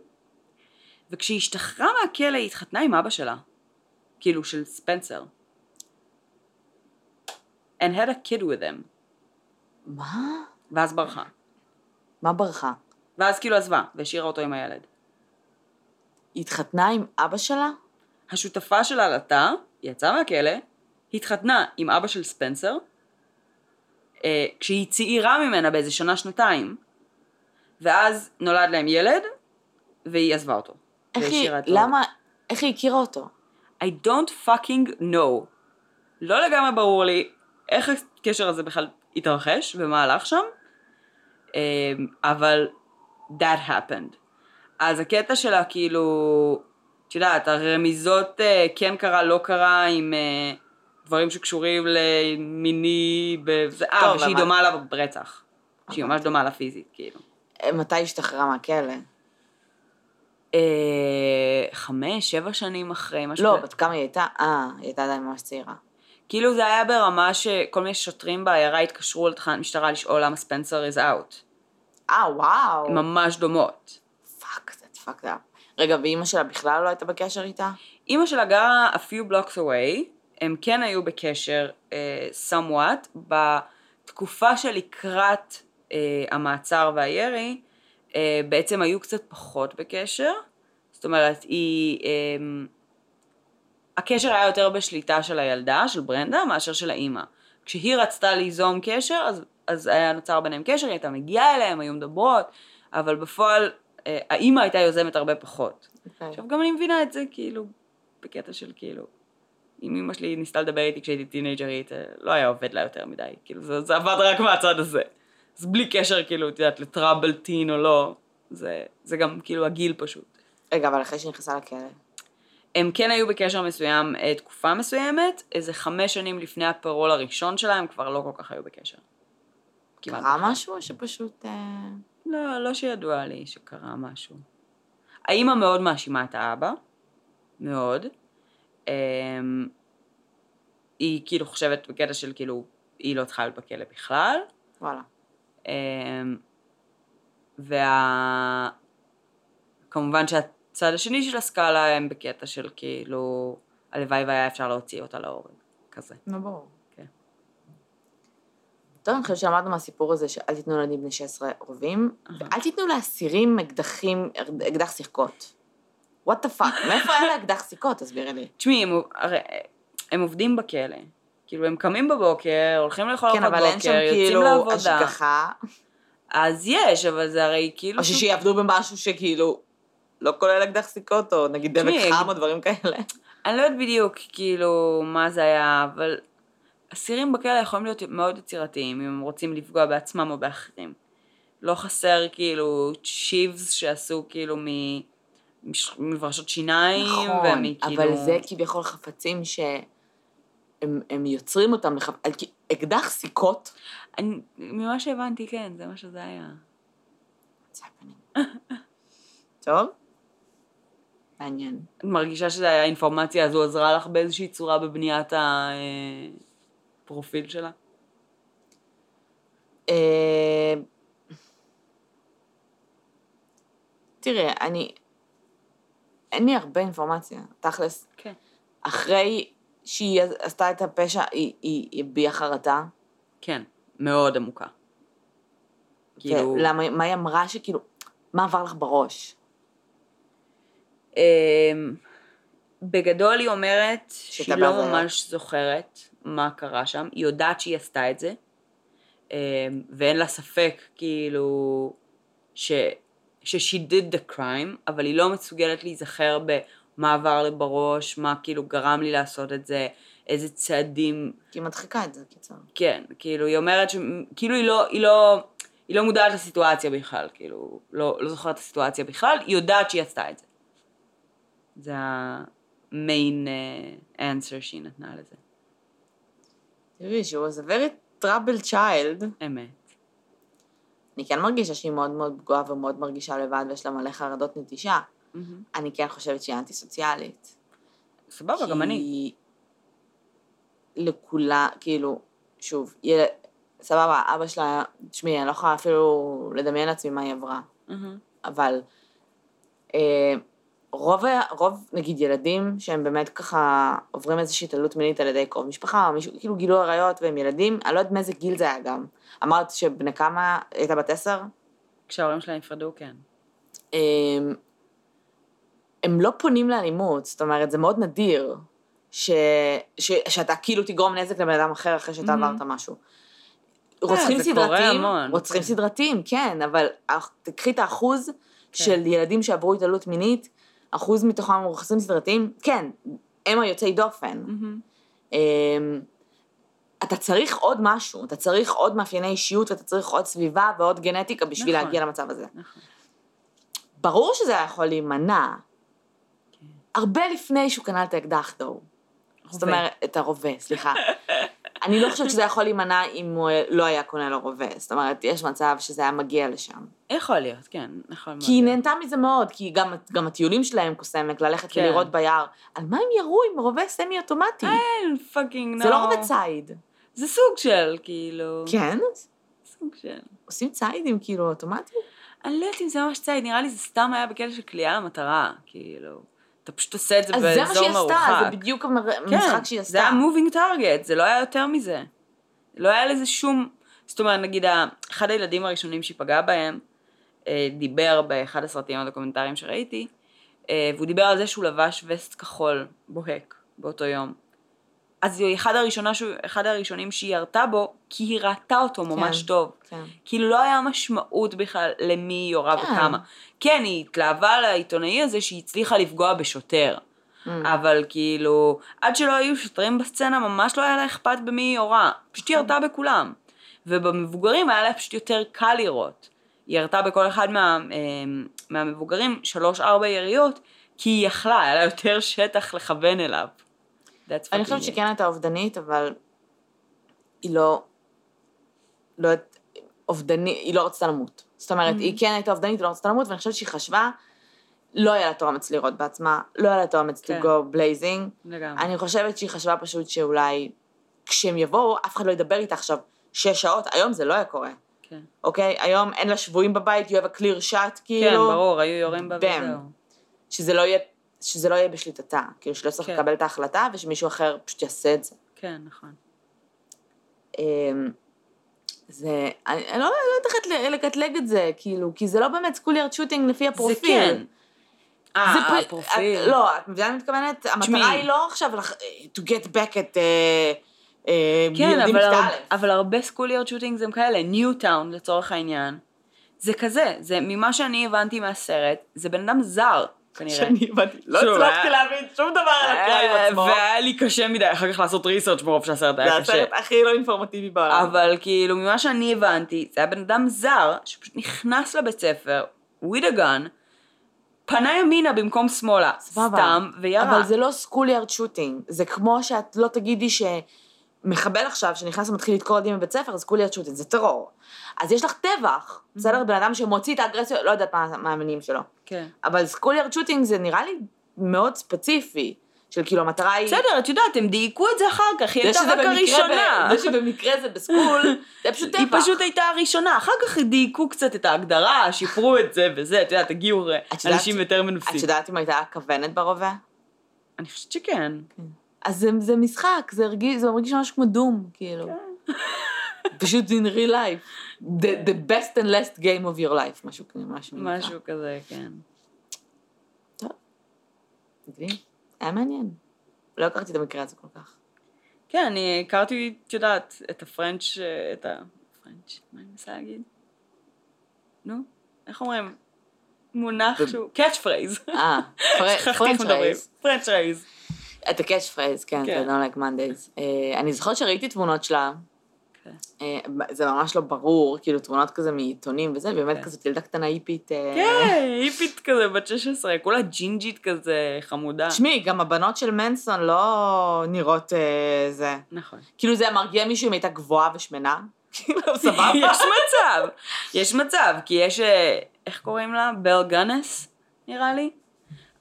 וכשהיא השתחררה מהכלא היא התחתנה עם אבא שלה, כאילו של ספנסר. And had a kid with him, מה? ואז ברחה. מה ברחה? ואז כאילו עזבה, והשאירה אותו עם הילד. היא התחתנה עם אבא שלה? השותפה שלה לתא, יצאה מהכלא, התחתנה עם אבא של ספנסר, אה, כשהיא צעירה ממנה באיזה שנה-שנתיים, ואז נולד להם ילד, והיא עזבה אותו. איך היא, למה, איך היא הכירה אותו? I don't fucking know. לא לגמרי ברור לי איך הקשר הזה בכלל התרחש ומה הלך שם, אמ, אבל that happened. אז הקטע שלה כאילו, את יודעת, הרמיזות אה, כן קרה, לא קרה עם אה, דברים שקשורים למיני, אה, ושהיא דומה לה ברצח. שהיא ממש דומה לה פיזית, כאילו. אה, מתי השתחררה מהכלא? אה, חמש, שבע שנים אחרי, משהו לא. בת כמה היא הייתה? אה, היא הייתה עדיין ממש צעירה. כאילו זה היה ברמה שכל מיני שוטרים בעיירה התקשרו לתחנת משטרה לשאול למה ספנסר is out. אה, וואו. ממש דומות. פאק, זה פאק זה. רגע, ואימא שלה בכלל לא הייתה בקשר איתה? אימא שלה גרה a few blocks away, הם כן היו בקשר uh, somewhat, בתקופה שלקראת uh, המעצר והירי, בעצם היו קצת פחות בקשר, זאת אומרת, היא... Um, הקשר היה יותר בשליטה של הילדה, של ברנדה, מאשר של האימא. כשהיא רצתה ליזום קשר, אז, אז היה נוצר ביניהם קשר, היא הייתה מגיעה אליהם, היו מדברות, אבל בפועל אה, האימא הייתה יוזמת הרבה פחות. אוקיי. עכשיו גם אני מבינה את זה כאילו, בקטע של כאילו, אם אמא שלי ניסתה לדבר איתי כשהייתי טינג'רית, אה, לא היה עובד לה יותר מדי, כאילו זה, זה עבד רק מהצד הזה. אז בלי קשר, כאילו, את יודעת, לטראבל טין או לא, זה, זה גם כאילו הגיל פשוט. רגע, אבל אחרי שהיא נכנסה לכלא. הם כן היו בקשר מסוים אה, תקופה מסוימת, איזה חמש שנים לפני הפרול הראשון שלהם, הם כבר לא כל כך היו בקשר. קרה. משהו או שפשוט... אה, לא, לא שידוע לי שקרה משהו. האימא מאוד מאשימה את האבא, מאוד. אמ, היא כאילו חושבת בקטע של כאילו, היא לא צריכה להיות בכלא בכלל. וואלה. אמ, וה... כמובן שהצד השני של הסקאלה הם בקטע של כאילו, הלוואי והיה אפשר להוציא אותה להורג, כזה. נו, ברור. כן. טוב, אני חושבת שלמדנו מהסיפור הזה שאל תיתנו לילדים בני 16 רובים, ואל תיתנו לאסירים אקדחים, אקדח סיכות. what the fuck, מאיפה היה לה אקדח סיכות? תסבירי לי. תשמעי, הם עובדים בכלא. כאילו, הם קמים בבוקר, הולכים לאכול כן, ארוחת אבל אין שם יוצאים כאילו לעבודה. השגחה, אז יש, אבל זה הרי כאילו... או שיעבדו במשהו שכאילו לא כולל אקדח סיכות, או נגיד דבק חם או דברים כאלה. אני לא יודעת בדיוק, כאילו, מה זה היה, אבל אסירים בכלא יכולים להיות מאוד יצירתיים, אם הם רוצים לפגוע בעצמם או באחרים. לא חסר, כאילו, צ'יבס שעשו, כאילו, מ... מברשות שיניים, נכון, ומכאילו... אבל זה כביכול חפצים שהם הם יוצרים אותם, כי- אקדח סיכות, אני, ממה שהבנתי, כן, זה מה שזה היה. זה הפנים. טוב, מעניין. את מרגישה שהאינפורמציה הזו עזרה לך באיזושהי צורה בבניית הפרופיל שלה? אה, תראה, אני... אין לי הרבה אינפורמציה, תכלס. כן. אחרי שהיא עשתה את הפשע, היא הביעה חרטה. כן, מאוד עמוקה. כאילו... ולמה, מה היא אמרה שכאילו, מה עבר לך בראש? אמ, בגדול היא אומרת שהיא לא. ממש זוכרת מה קרה שם, היא יודעת שהיא עשתה את זה, אמ, ואין לה ספק כאילו ש... ש-she did the crime, אבל היא לא מסוגלת להיזכר במה עבר לי בראש, מה כאילו גרם לי לעשות את זה, איזה צעדים, כי היא מדחיקה את זה, קיצר. כן, כאילו היא אומרת ש... כאילו היא לא, היא לא, היא לא מודעת לסיטואציה בכלל, כאילו, לא, לא זוכרת את הסיטואציה בכלל, היא יודעת שהיא עשתה את זה. זה המיין uh, answer שהיא נתנה לזה. תראי, she was a very troubled child. אמת. אני כן מרגישה שהיא מאוד מאוד פגועה ומאוד מרגישה לבד ויש לה מלא חרדות נטישה. אני כן חושבת שהיא אנטי-סוציאלית. סבבה, גם אני. כי לכולה, כאילו, שוב, יל... סבבה, אבא שלה, תשמעי, אני לא יכולה אפילו לדמיין לעצמי מה היא עברה, מהמם. אבל אה, רוב, רוב, נגיד, ילדים שהם באמת ככה עוברים איזושהי התעללות מינית על ידי קרוב משפחה, או מישהו, כאילו גילו עריות והם ילדים, אני לא יודעת מאיזה גיל זה היה גם. אמרת שבני כמה, הייתה בת עשר? כשההורים שלה נפרדו, כן. הם, הם לא פונים לאלימות, זאת אומרת, זה מאוד נדיר ש, ש, שאתה כאילו תגרום נזק לבן אדם אחר אחרי שאתה Mhm. עברת משהו. רוצחים אה, קורה סדרתיים, רוצחים כן. סדרתיים, כן, אבל תקחי את האחוז כן. של ילדים שעברו התעללות מינית, אחוז מתוכם רוצחים סדרתיים, כן, הם היוצאי דופן. אמ, אתה צריך עוד משהו, אתה צריך עוד מאפייני אישיות ואתה צריך עוד סביבה ועוד גנטיקה בשביל נכון. להגיע למצב הזה. נכון. ברור שזה היה יכול להימנע. הרבה לפני שהוא קנה את האקדח, though. זאת. אומרת, את הרובה, סליחה. אני לא חושבת שזה יכול להימנע אם הוא לא היה קונה לו רובה. זאת אומרת, יש מצב שזה היה מגיע לשם. יכול להיות, כן, יכול מאוד. כי היא. נהנתה מזה מאוד, כי גם, גם הטיולים שלהם כוסאמק, ללכת כן. ולראות ביער. על מה הם ירו עם רובה סמי אוטומטי? אין, fucking no. זה לא רובה ציד. זה סוג של, כאילו... כן? סוג של. עושים צידים כאילו אוטומטי? אני לא יודעת אם זה ממש ציד, נראה לי זה סתם היה בקטע של קליעה למטרה, כאילו. אתה פשוט עושה את זה אז זה מה באזור שהיא מרוחק. עשתה, זה בדיוק המר- המשחק שהיא עשתה. זה היה מובינג טארגט, זה לא היה יותר מזה. לא היה לזה שום... זאת אומרת, נגיד, אחד הילדים הראשונים שהיא פגעה בהם, אה, דיבר באחד הסרטים הדוקומנטריים שראיתי, אה, והוא דיבר על זה שהוא לבש וסט כחול בוהק באותו יום. אז היא אחד, הראשונה שהוא, אחד הראשונים שהיא ירתה בו, כי היא ראתה אותו ממש כן, טוב. כן. כאילו לא היה משמעות בכלל למי היא יורה כן. וכמה. כן, היא התלהבה על העיתונאי הזה שהיא הצליחה לפגוע בשוטר. Mm. אבל כאילו, עד שלא היו שוטרים בסצנה, ממש לא היה לה אכפת במי היא יורה. פשוט היא ירתה בכולם. ובמבוגרים היה לה פשוט יותר קל לראות. היא ירתה בכל אחד מה, אה, מהמבוגרים שלוש-ארבע יריות, כי היא יכלה, היה לה יותר שטח לכוון אליו. That's אני חושבת. שכן הייתה אובדנית, אבל היא לא... לא יודעת, אובדנית, היא לא רצתה למות. זאת אומרת, Mm-hmm. היא כן הייתה אובדנית, היא לא רצתה למות, ואני חושבת שהיא חשבה, לא היה לה את האומץ לראות בעצמה, לא היה לה את האומץ to כן. go blazing. לגמרי. אני חושבת שהיא חשבה פשוט שאולי כשהם יבואו, אף אחד לא ידבר איתה עכשיו שש שעות, היום זה לא היה קורה, כן. אוקיי? היום אין לה שבויים בבית, you have a clear shot, כן, כאילו. ברור, היו יורים בה. וזהו. שזה לא יהיה, שזה לא יהיה בשליטתה. כאילו שלא צריך כן. לקבל את ההחלטה, ושמישהו אחר פשוט יעשה את זה. כן, נכון. אמ, זה, אני, אני לא יודעת איך לת- לקטלג את זה, כאילו, כי זה לא באמת schoolyard shooting לפי הפרופיל. זה כן. אה, הפרופיל. את- לא, את מבינה מה מתכוונת? המטרה היא לא עכשיו לח- to get back at אה, אה, כן, אבל, הר... אבל הרבה schoolyard shooting הם כאלה, ניוטאון לצורך העניין. זה כזה, זה ממה שאני הבנתי מהסרט, זה בן אדם זר, כנראה. שאני הבנתי, לא הצלחתי היה- להבין שום דבר על ה crime אה, עצמו. והיה לי קשה מדי אחר כך לעשות research מרוב שהסרט זה היה קשה. הסרט הכי לא אינפורמטיבי בעולם. אבל כאילו, ממה שאני הבנתי, זה היה בן אדם זר, שפשוט נכנס לבית ספר, with a gun, פנה ימינה במקום שמאלה. סתם, וירה. אבל זה לא schoolyard shooting. זה כמו שאת לא תגידי שמחבל עכשיו שנכנס ומתחיל לדקור ילדים בבית ספר, זה schoolyard shooting, זה טרור. אז יש לך טבח, בסדר? בן אדם שמוציא את האגרסיות, לא יודעת מה המניעים שלו. כן. אבל schoolyard shooting זה נראה לי מאוד ספציפי, של כאילו המטרה היא... בסדר, את יודעת, הם דייקו את זה אחר כך, היא הייתה רק הראשונה. זה שבמקרה זה ב school, זה פשוט טבח. היא פשוט הייתה הראשונה, אחר כך דייקו קצת את ההגדרה, שיפרו את זה וזה, את יודעת, הגיעו אנשים יותר מנוסים. את יודעת אם הייתה כוונת ברובה? אני חושבת שכן. אז זה, זה משחק, זה הרגיש, זה מרגיש ממש כמו Doom, כאילו. כן. פשוט in real life. The, the best and last game of your life, משהו כזה, משהו. נקרא. משהו כזה, כן. טוב. מגניב. היה מעניין. לא הכרתי את המקרה הזה כל כך. כן, אני הכרתי, את יודעת, את ה phrase, את ה phrase, מה אני מנסה להגיד? נו, איך אומרים? מונח שהוא, catchphrase. אה, איך מדברים. catchphrase. את ה catchphrase, כן, כן. זה לא like Mondays. אה, אני זוכרת שראיתי תמונות שלה, אה, זה ממש לא ברור, כאילו תמונות כזה מעיתונים וזה, באמת כן. כזאת ילדה קטנה היפית. אה, כן, היפית כזה, בת 16, כולה ג'ינג'ית כזה, חמודה. תשמעי, גם הבנות של מנסון לא נראות אה, זה. נכון. כאילו זה מרגיע מישהו אם הייתה גבוהה ושמנה? כאילו, סבבה. יש מצב, יש מצב, כי יש, איך קוראים לה? בל גאנס, נראה לי.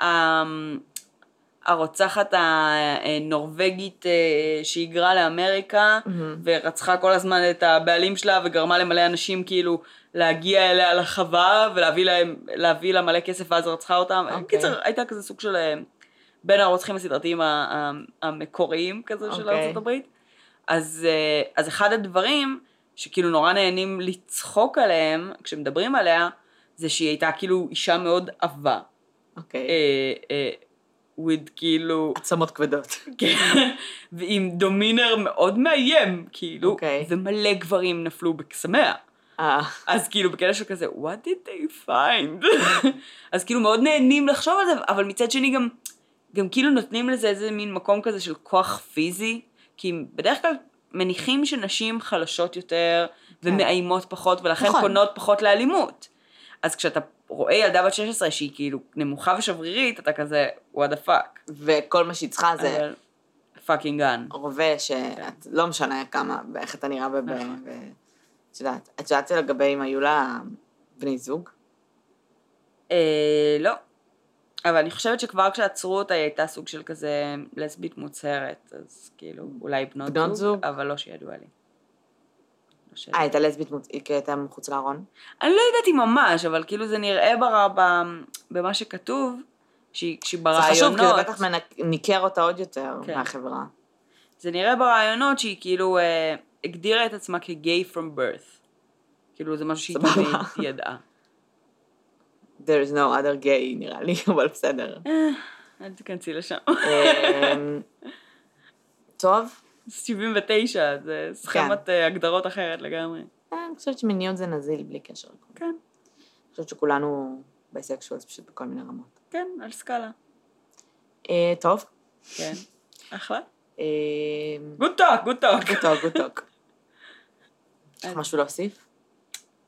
אמ, הרוצחת הנורבגית אה, שהיגרה לאמריקה, מהמם. ורצחה כל הזמן את הבעלים שלה, וגרמה למלא אנשים כאילו להגיע אליה לחווה, ולהביא להם, להביא לה מלא כסף, ואז רצחה אותם. אוקיי. קיצר, הייתה כזה סוג של... אה, בין הרוצחים הסדרתיים המקוריים כזה של אוקיי. הברית. אז, אה, אז אחד הדברים שכאילו נורא נהנים לצחוק עליהם, כשמדברים עליה, זה שהיא הייתה כאילו אישה מאוד עבה. אוקיי. אה, אה, with כאילו, עצמות כבדות. כן, ועם דומינר מאוד מאיים, כאילו, אוקיי. ומלא גברים נפלו בקסמיה. אה, אז כאילו בקטע של כזה, what did they find? אז כאילו מאוד נהנים לחשוב על זה, אבל מצד שני גם, גם כאילו נותנים לזה איזה מין מקום כזה של כוח פיזי, כי בדרך כלל מניחים שנשים חלשות יותר כן. ומאיימות פחות, ולכן נכון. פונות פחות לאלימות. אז כשאתה רואה ילדה בת 16 שהיא כאילו נמוכה ושברירית, אתה כזה, what the fuck. וכל מה שהיא צריכה זה fucking gun. רובה שאת לא משנה כמה ואיך אתה נראה ב... ב- נכון. את יודעת, את יודעת לגבי אם היו לה בני זוג? אה, לא. אבל אני חושבת שכבר כשעצרו אותה היא הייתה סוג של כזה לסבית מוצהרת, אז כאילו אולי בנות, בנות זוג, זוג? אבל לא שידוע לי. שידוע אה. הייתה לסבית, היא הייתה מחוץ לארון? אני לא יודעת אם ממש, אבל כאילו זה נראה בר... במה שכתוב, שהיא, שהיא זה ברעיונות, חשוב, כי זה בטח ניכר אותה עוד יותר כן. מהחברה. זה נראה בראיונות שהיא כאילו אה, הגדירה את עצמה כגיי from birth. כאילו זה משהו שהיא. תמיד ידעה. There is no other way נראה לי, אבל בסדר. אה, אל תיכנסי לשם. אמ, טוב, 79, זה סכמת אה, הגדרות אחרת לגמרי. אה, אני חושבת שמיניות זה נזיל בלי קשר. כן, אני חושבת שכולנו bisexuals פשוט בכל מיני רמות. כן, על סקאלה. אה, טוב. כן. אחלה. אמ, good talk, good talk. good talk, good talk. יש לך משהו להוסיף?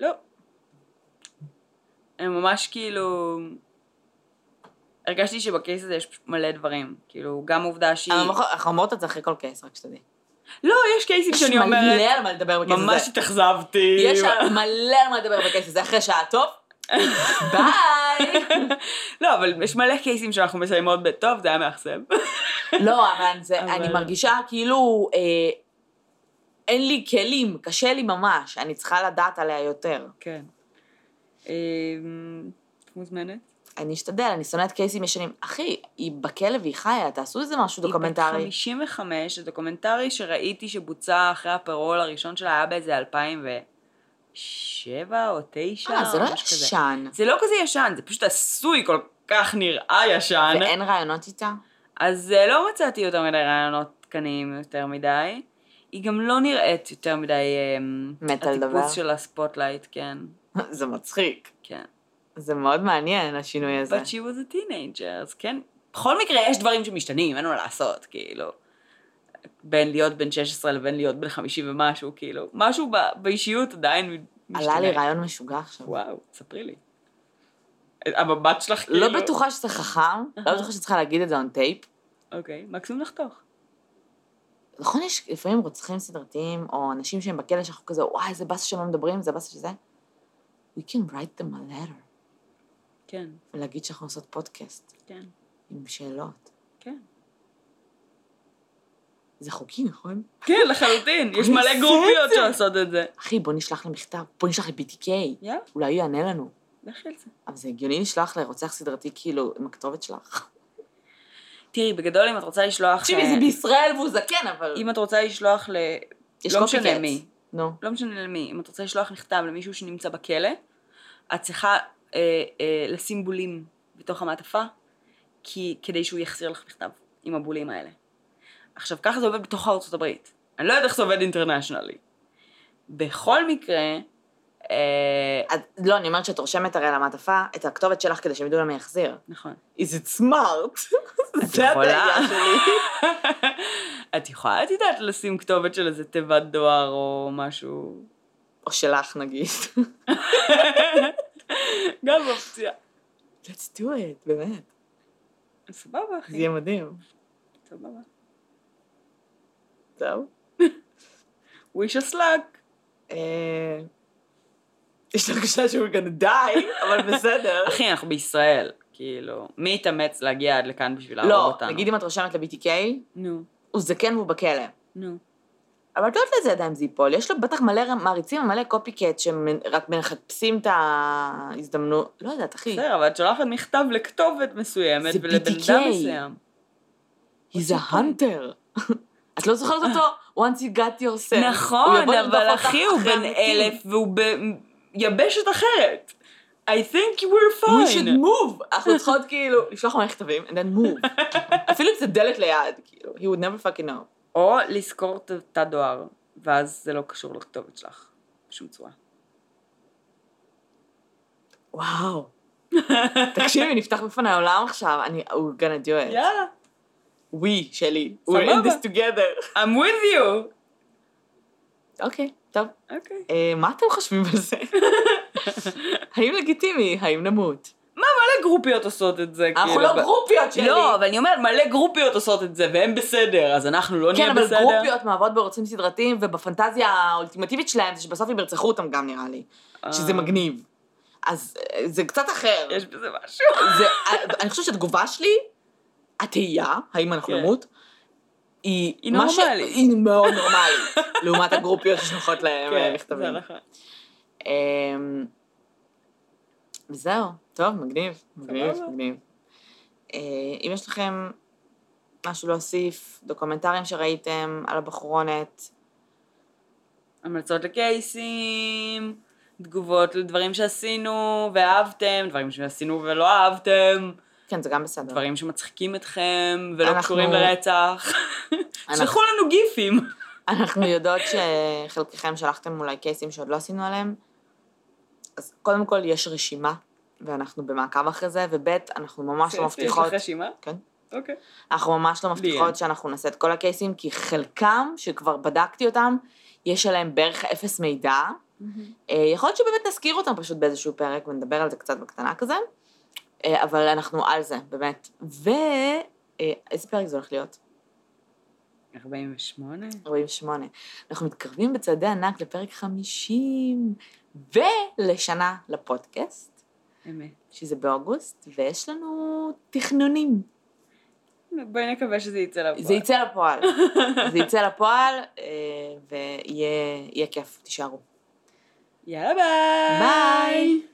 לא. ממש כאילו... הרגשתי שב case הזה יש מלא דברים. כאילו, גם עובדה שהיא... אנחנו אומרות את זה אחרי כל case, רק שתדעי. לא, יש קייסים יש שאני מלא אומרת, על מה לדבר ב case הזה. ממש התאכזבתי. יש מלא על מה לדבר ב case הזה אחרי שעה טוב. ביי! לא, אבל יש מלא קייסים שאנחנו מסיימות בטוב, זה היה מאכזב. לא, אבל זה, אבל- אני מרגישה כאילו אה, אין לי כלים, קשה לי ממש, אני צריכה לדעת עליה יותר. כן. אמ, את מוזמנת? אני אשתדל, אני שונאת קייסים ישנים. אחי, היא בכלא והיא חיה, תעשו איזה משהו דוקומנטרי. היא בת 55, זה דוקומנטרי שראיתי שבוצע אחרי ה parole הראשון שלה, היה באיזה 2007 או 2009, אה, זה לא משהו כזה. ישן. זה לא כזה ישן, זה פשוט עשוי כל כך נראה ישן. ואין ראיונות איתה? אז אה, לא מצאתי יותר מדי ראיונות תקניים יותר מדי. היא גם לא נראית יותר מדי... אמ, מתה לדבר. הטיפוס של ה spotlight, כן. זה מצחיק. זה מאוד מעניין, השינוי הזה. But she was a teenager, אז כן. בכל מקרה, יש דברים שמשתנים, אין מה לעשות, כאילו. בין להיות בן 16 לבין להיות בן 50 ומשהו, כאילו. משהו ב- באישיות עדיין משתנה. עלה לי רעיון משוגע עכשיו. וואו, ספרי לי. המבט שלך כאילו... לא בטוחה שזה חכם, לא בטוחה שצריכה להגיד את זה on tape. אוקיי, מקסימום לחתוך. נכון, יש לפעמים רוצחים סדרתיים, או אנשים שהם בכלא שאנחנו כזה, וואי, איזה באסה שהם לא מדברים, זה באסה שזה. We can write them a letter, כן, ולהגיד שאנחנו עושות פודקאסט כן, עם שאלות. כן. זה חוקי, נכון? כן, לחלוטין. יש מלא גרופיות. שעושות את זה. אחי, בוא נשלח לה מכתב, בוא נשלח ל-BTK, יאללה, אולי הוא יענה לנו. לכי על זה. אבל זה הגיוני לשלוח לרוצח סדרתי, כאילו, עם הכתובת שלך. תראי, בגדול, אם את רוצה לשלוח... תקשיבי, אה, זה בישראל והוא זקן, אבל... אם את רוצה לשלוח ל... יש לא. משנה מי. נו. לא משנה למי, אם את רוצה לשלוח מכתב למישהו שנמצא בכלא, את צריכה אה, אה, לשים בולים בתוך המעטפה, כי, כדי שהוא יחזיר לך מכתב עם הבולים האלה. עכשיו, ככה זה עובד בתוך ארצות הברית. אני לא יודעת איך זה עובד אינטרנשיונלי. בכל מקרה, אה, אז- לא, אני אומרת שאת רושמת הרי על המעטפה את הכתובת שלך כדי שהם ידעו למי יחזיר. נכון. is it smart? זה יכולה. שלי. את יכולה, את יודעת, לשים כתובת של איזה תיבת דואר או משהו. או שלך נגיד. גם אופציה. let's do it, באמת. סבבה, זה אחי. יהיה מדהים. סבבה. זהו. wish us luck. אה, יש לי הרגשה שהוא gonna die, אבל בסדר. אחי, אנחנו בישראל. כאילו, מי יתאמץ להגיע עד לכאן בשביל להרוג לא, אותנו? נגיד אם את רושמת ל-BTK, נו, הוא זקן והוא בכלא. נו. אבל את לא יודעת לאיזה ידיים זה ייפול, יש לו בטח מלא מעריצים ומלא קופי קט שרק מחפשים את ההזדמנות, לא יודעת, אחי. בסדר, אבל את שולחת מכתב לכתובת מסוימת ולבן. אדם מסוים. He's a hunter. את לא זוכרת אותו? once you got yourself. נכון, אבל אחי, הוא בן. אלף והוא ביבשת אחרת. I think we're We should fine. move. אנחנו צריכות כאילו לשלוח לו מכתבים and then move. אפילו אם זה דלת ליד, כאילו, he would never fucking know. או לזכור את התא דואר, ואז זה לא קשור לכתובת שלך, בשום צורה. וואו. תקשיבי, נפתח בפני העולם עכשיו, אני, we're gonna do it. יאללה, we, שלי. We're in this together. I'm with you. אוקיי, טוב. אוקיי. אה, מה אתם חושבים על זה? האם לגיטימי? האם נמות? גרופיות עושות את זה, אנחנו כאילו, לא גרופיות שלי. לא, אבל אני אומרת, מלא גרופיות עושות את זה, והם בסדר, אז אנחנו לא כן, נהיה אבל בסדר. גרופיות מהוות ברוצים סדרתיים, ובפנטזיה האולטימטיבית שלהם זה שבסוף הם ירצחו אותם גם, נראה לי. שזה אה. מגניב. אז אה, זה קצת אחר. יש בזה משהו. זה, אני חושבת שהתגובה שלי, התהייה, האם אנחנו כן. נמות, היא... היא נורמלית. היא מאוד נורמלית, לעומת הגרופיות ששולחות להם אה, כן, זה מכתבים. נכון. וזהו, טוב, מגניב, מגניב. מגניב. אה, אם יש לכם משהו להוסיף, דוקומנטרים שראיתם על הבחורונת, המלצות לקייסים, תגובות לדברים שעשינו ואהבתם, דברים שעשינו ולא אהבתם, כן, זה גם בסדר. דברים שמצחיקים אתכם ולא אנחנו- קשורים לרצח. שלחו לנו גיפים. אנחנו יודעות שחלקכם שלחתם אולי קייסים שעוד לא עשינו עליהם, אז קודם כל יש רשימה, ואנחנו במעקב אחרי זה, וב' אנחנו ממש לא יש מבטיחות... לך רשימה? כן. אוקיי. אנחנו ממש לא מבטיחות. שאנחנו נעשה את כל הקייסים, כי חלקם, שכבר בדקתי אותם, יש עליהם בערך אפס מידע. אה, יכול להיות שבאמת נזכיר אותם פשוט באיזשהו פרק ונדבר על זה קצת בקטנה כזה, אה, אבל אנחנו על זה, באמת. ו... אה, פרק זה הולך להיות? 48? 48. אנחנו מתקרבים בצעדי ענק לפרק 50, ולשנה לפודקאסט, אמת. שזה באוגוסט, ויש לנו תכנונים. בואי נקווה שזה יצא לפועל. זה יצא לפועל. זה יצא לפועל, אה, ויהיה יהיה כיף, תישארו. יאללה ביי! ביי!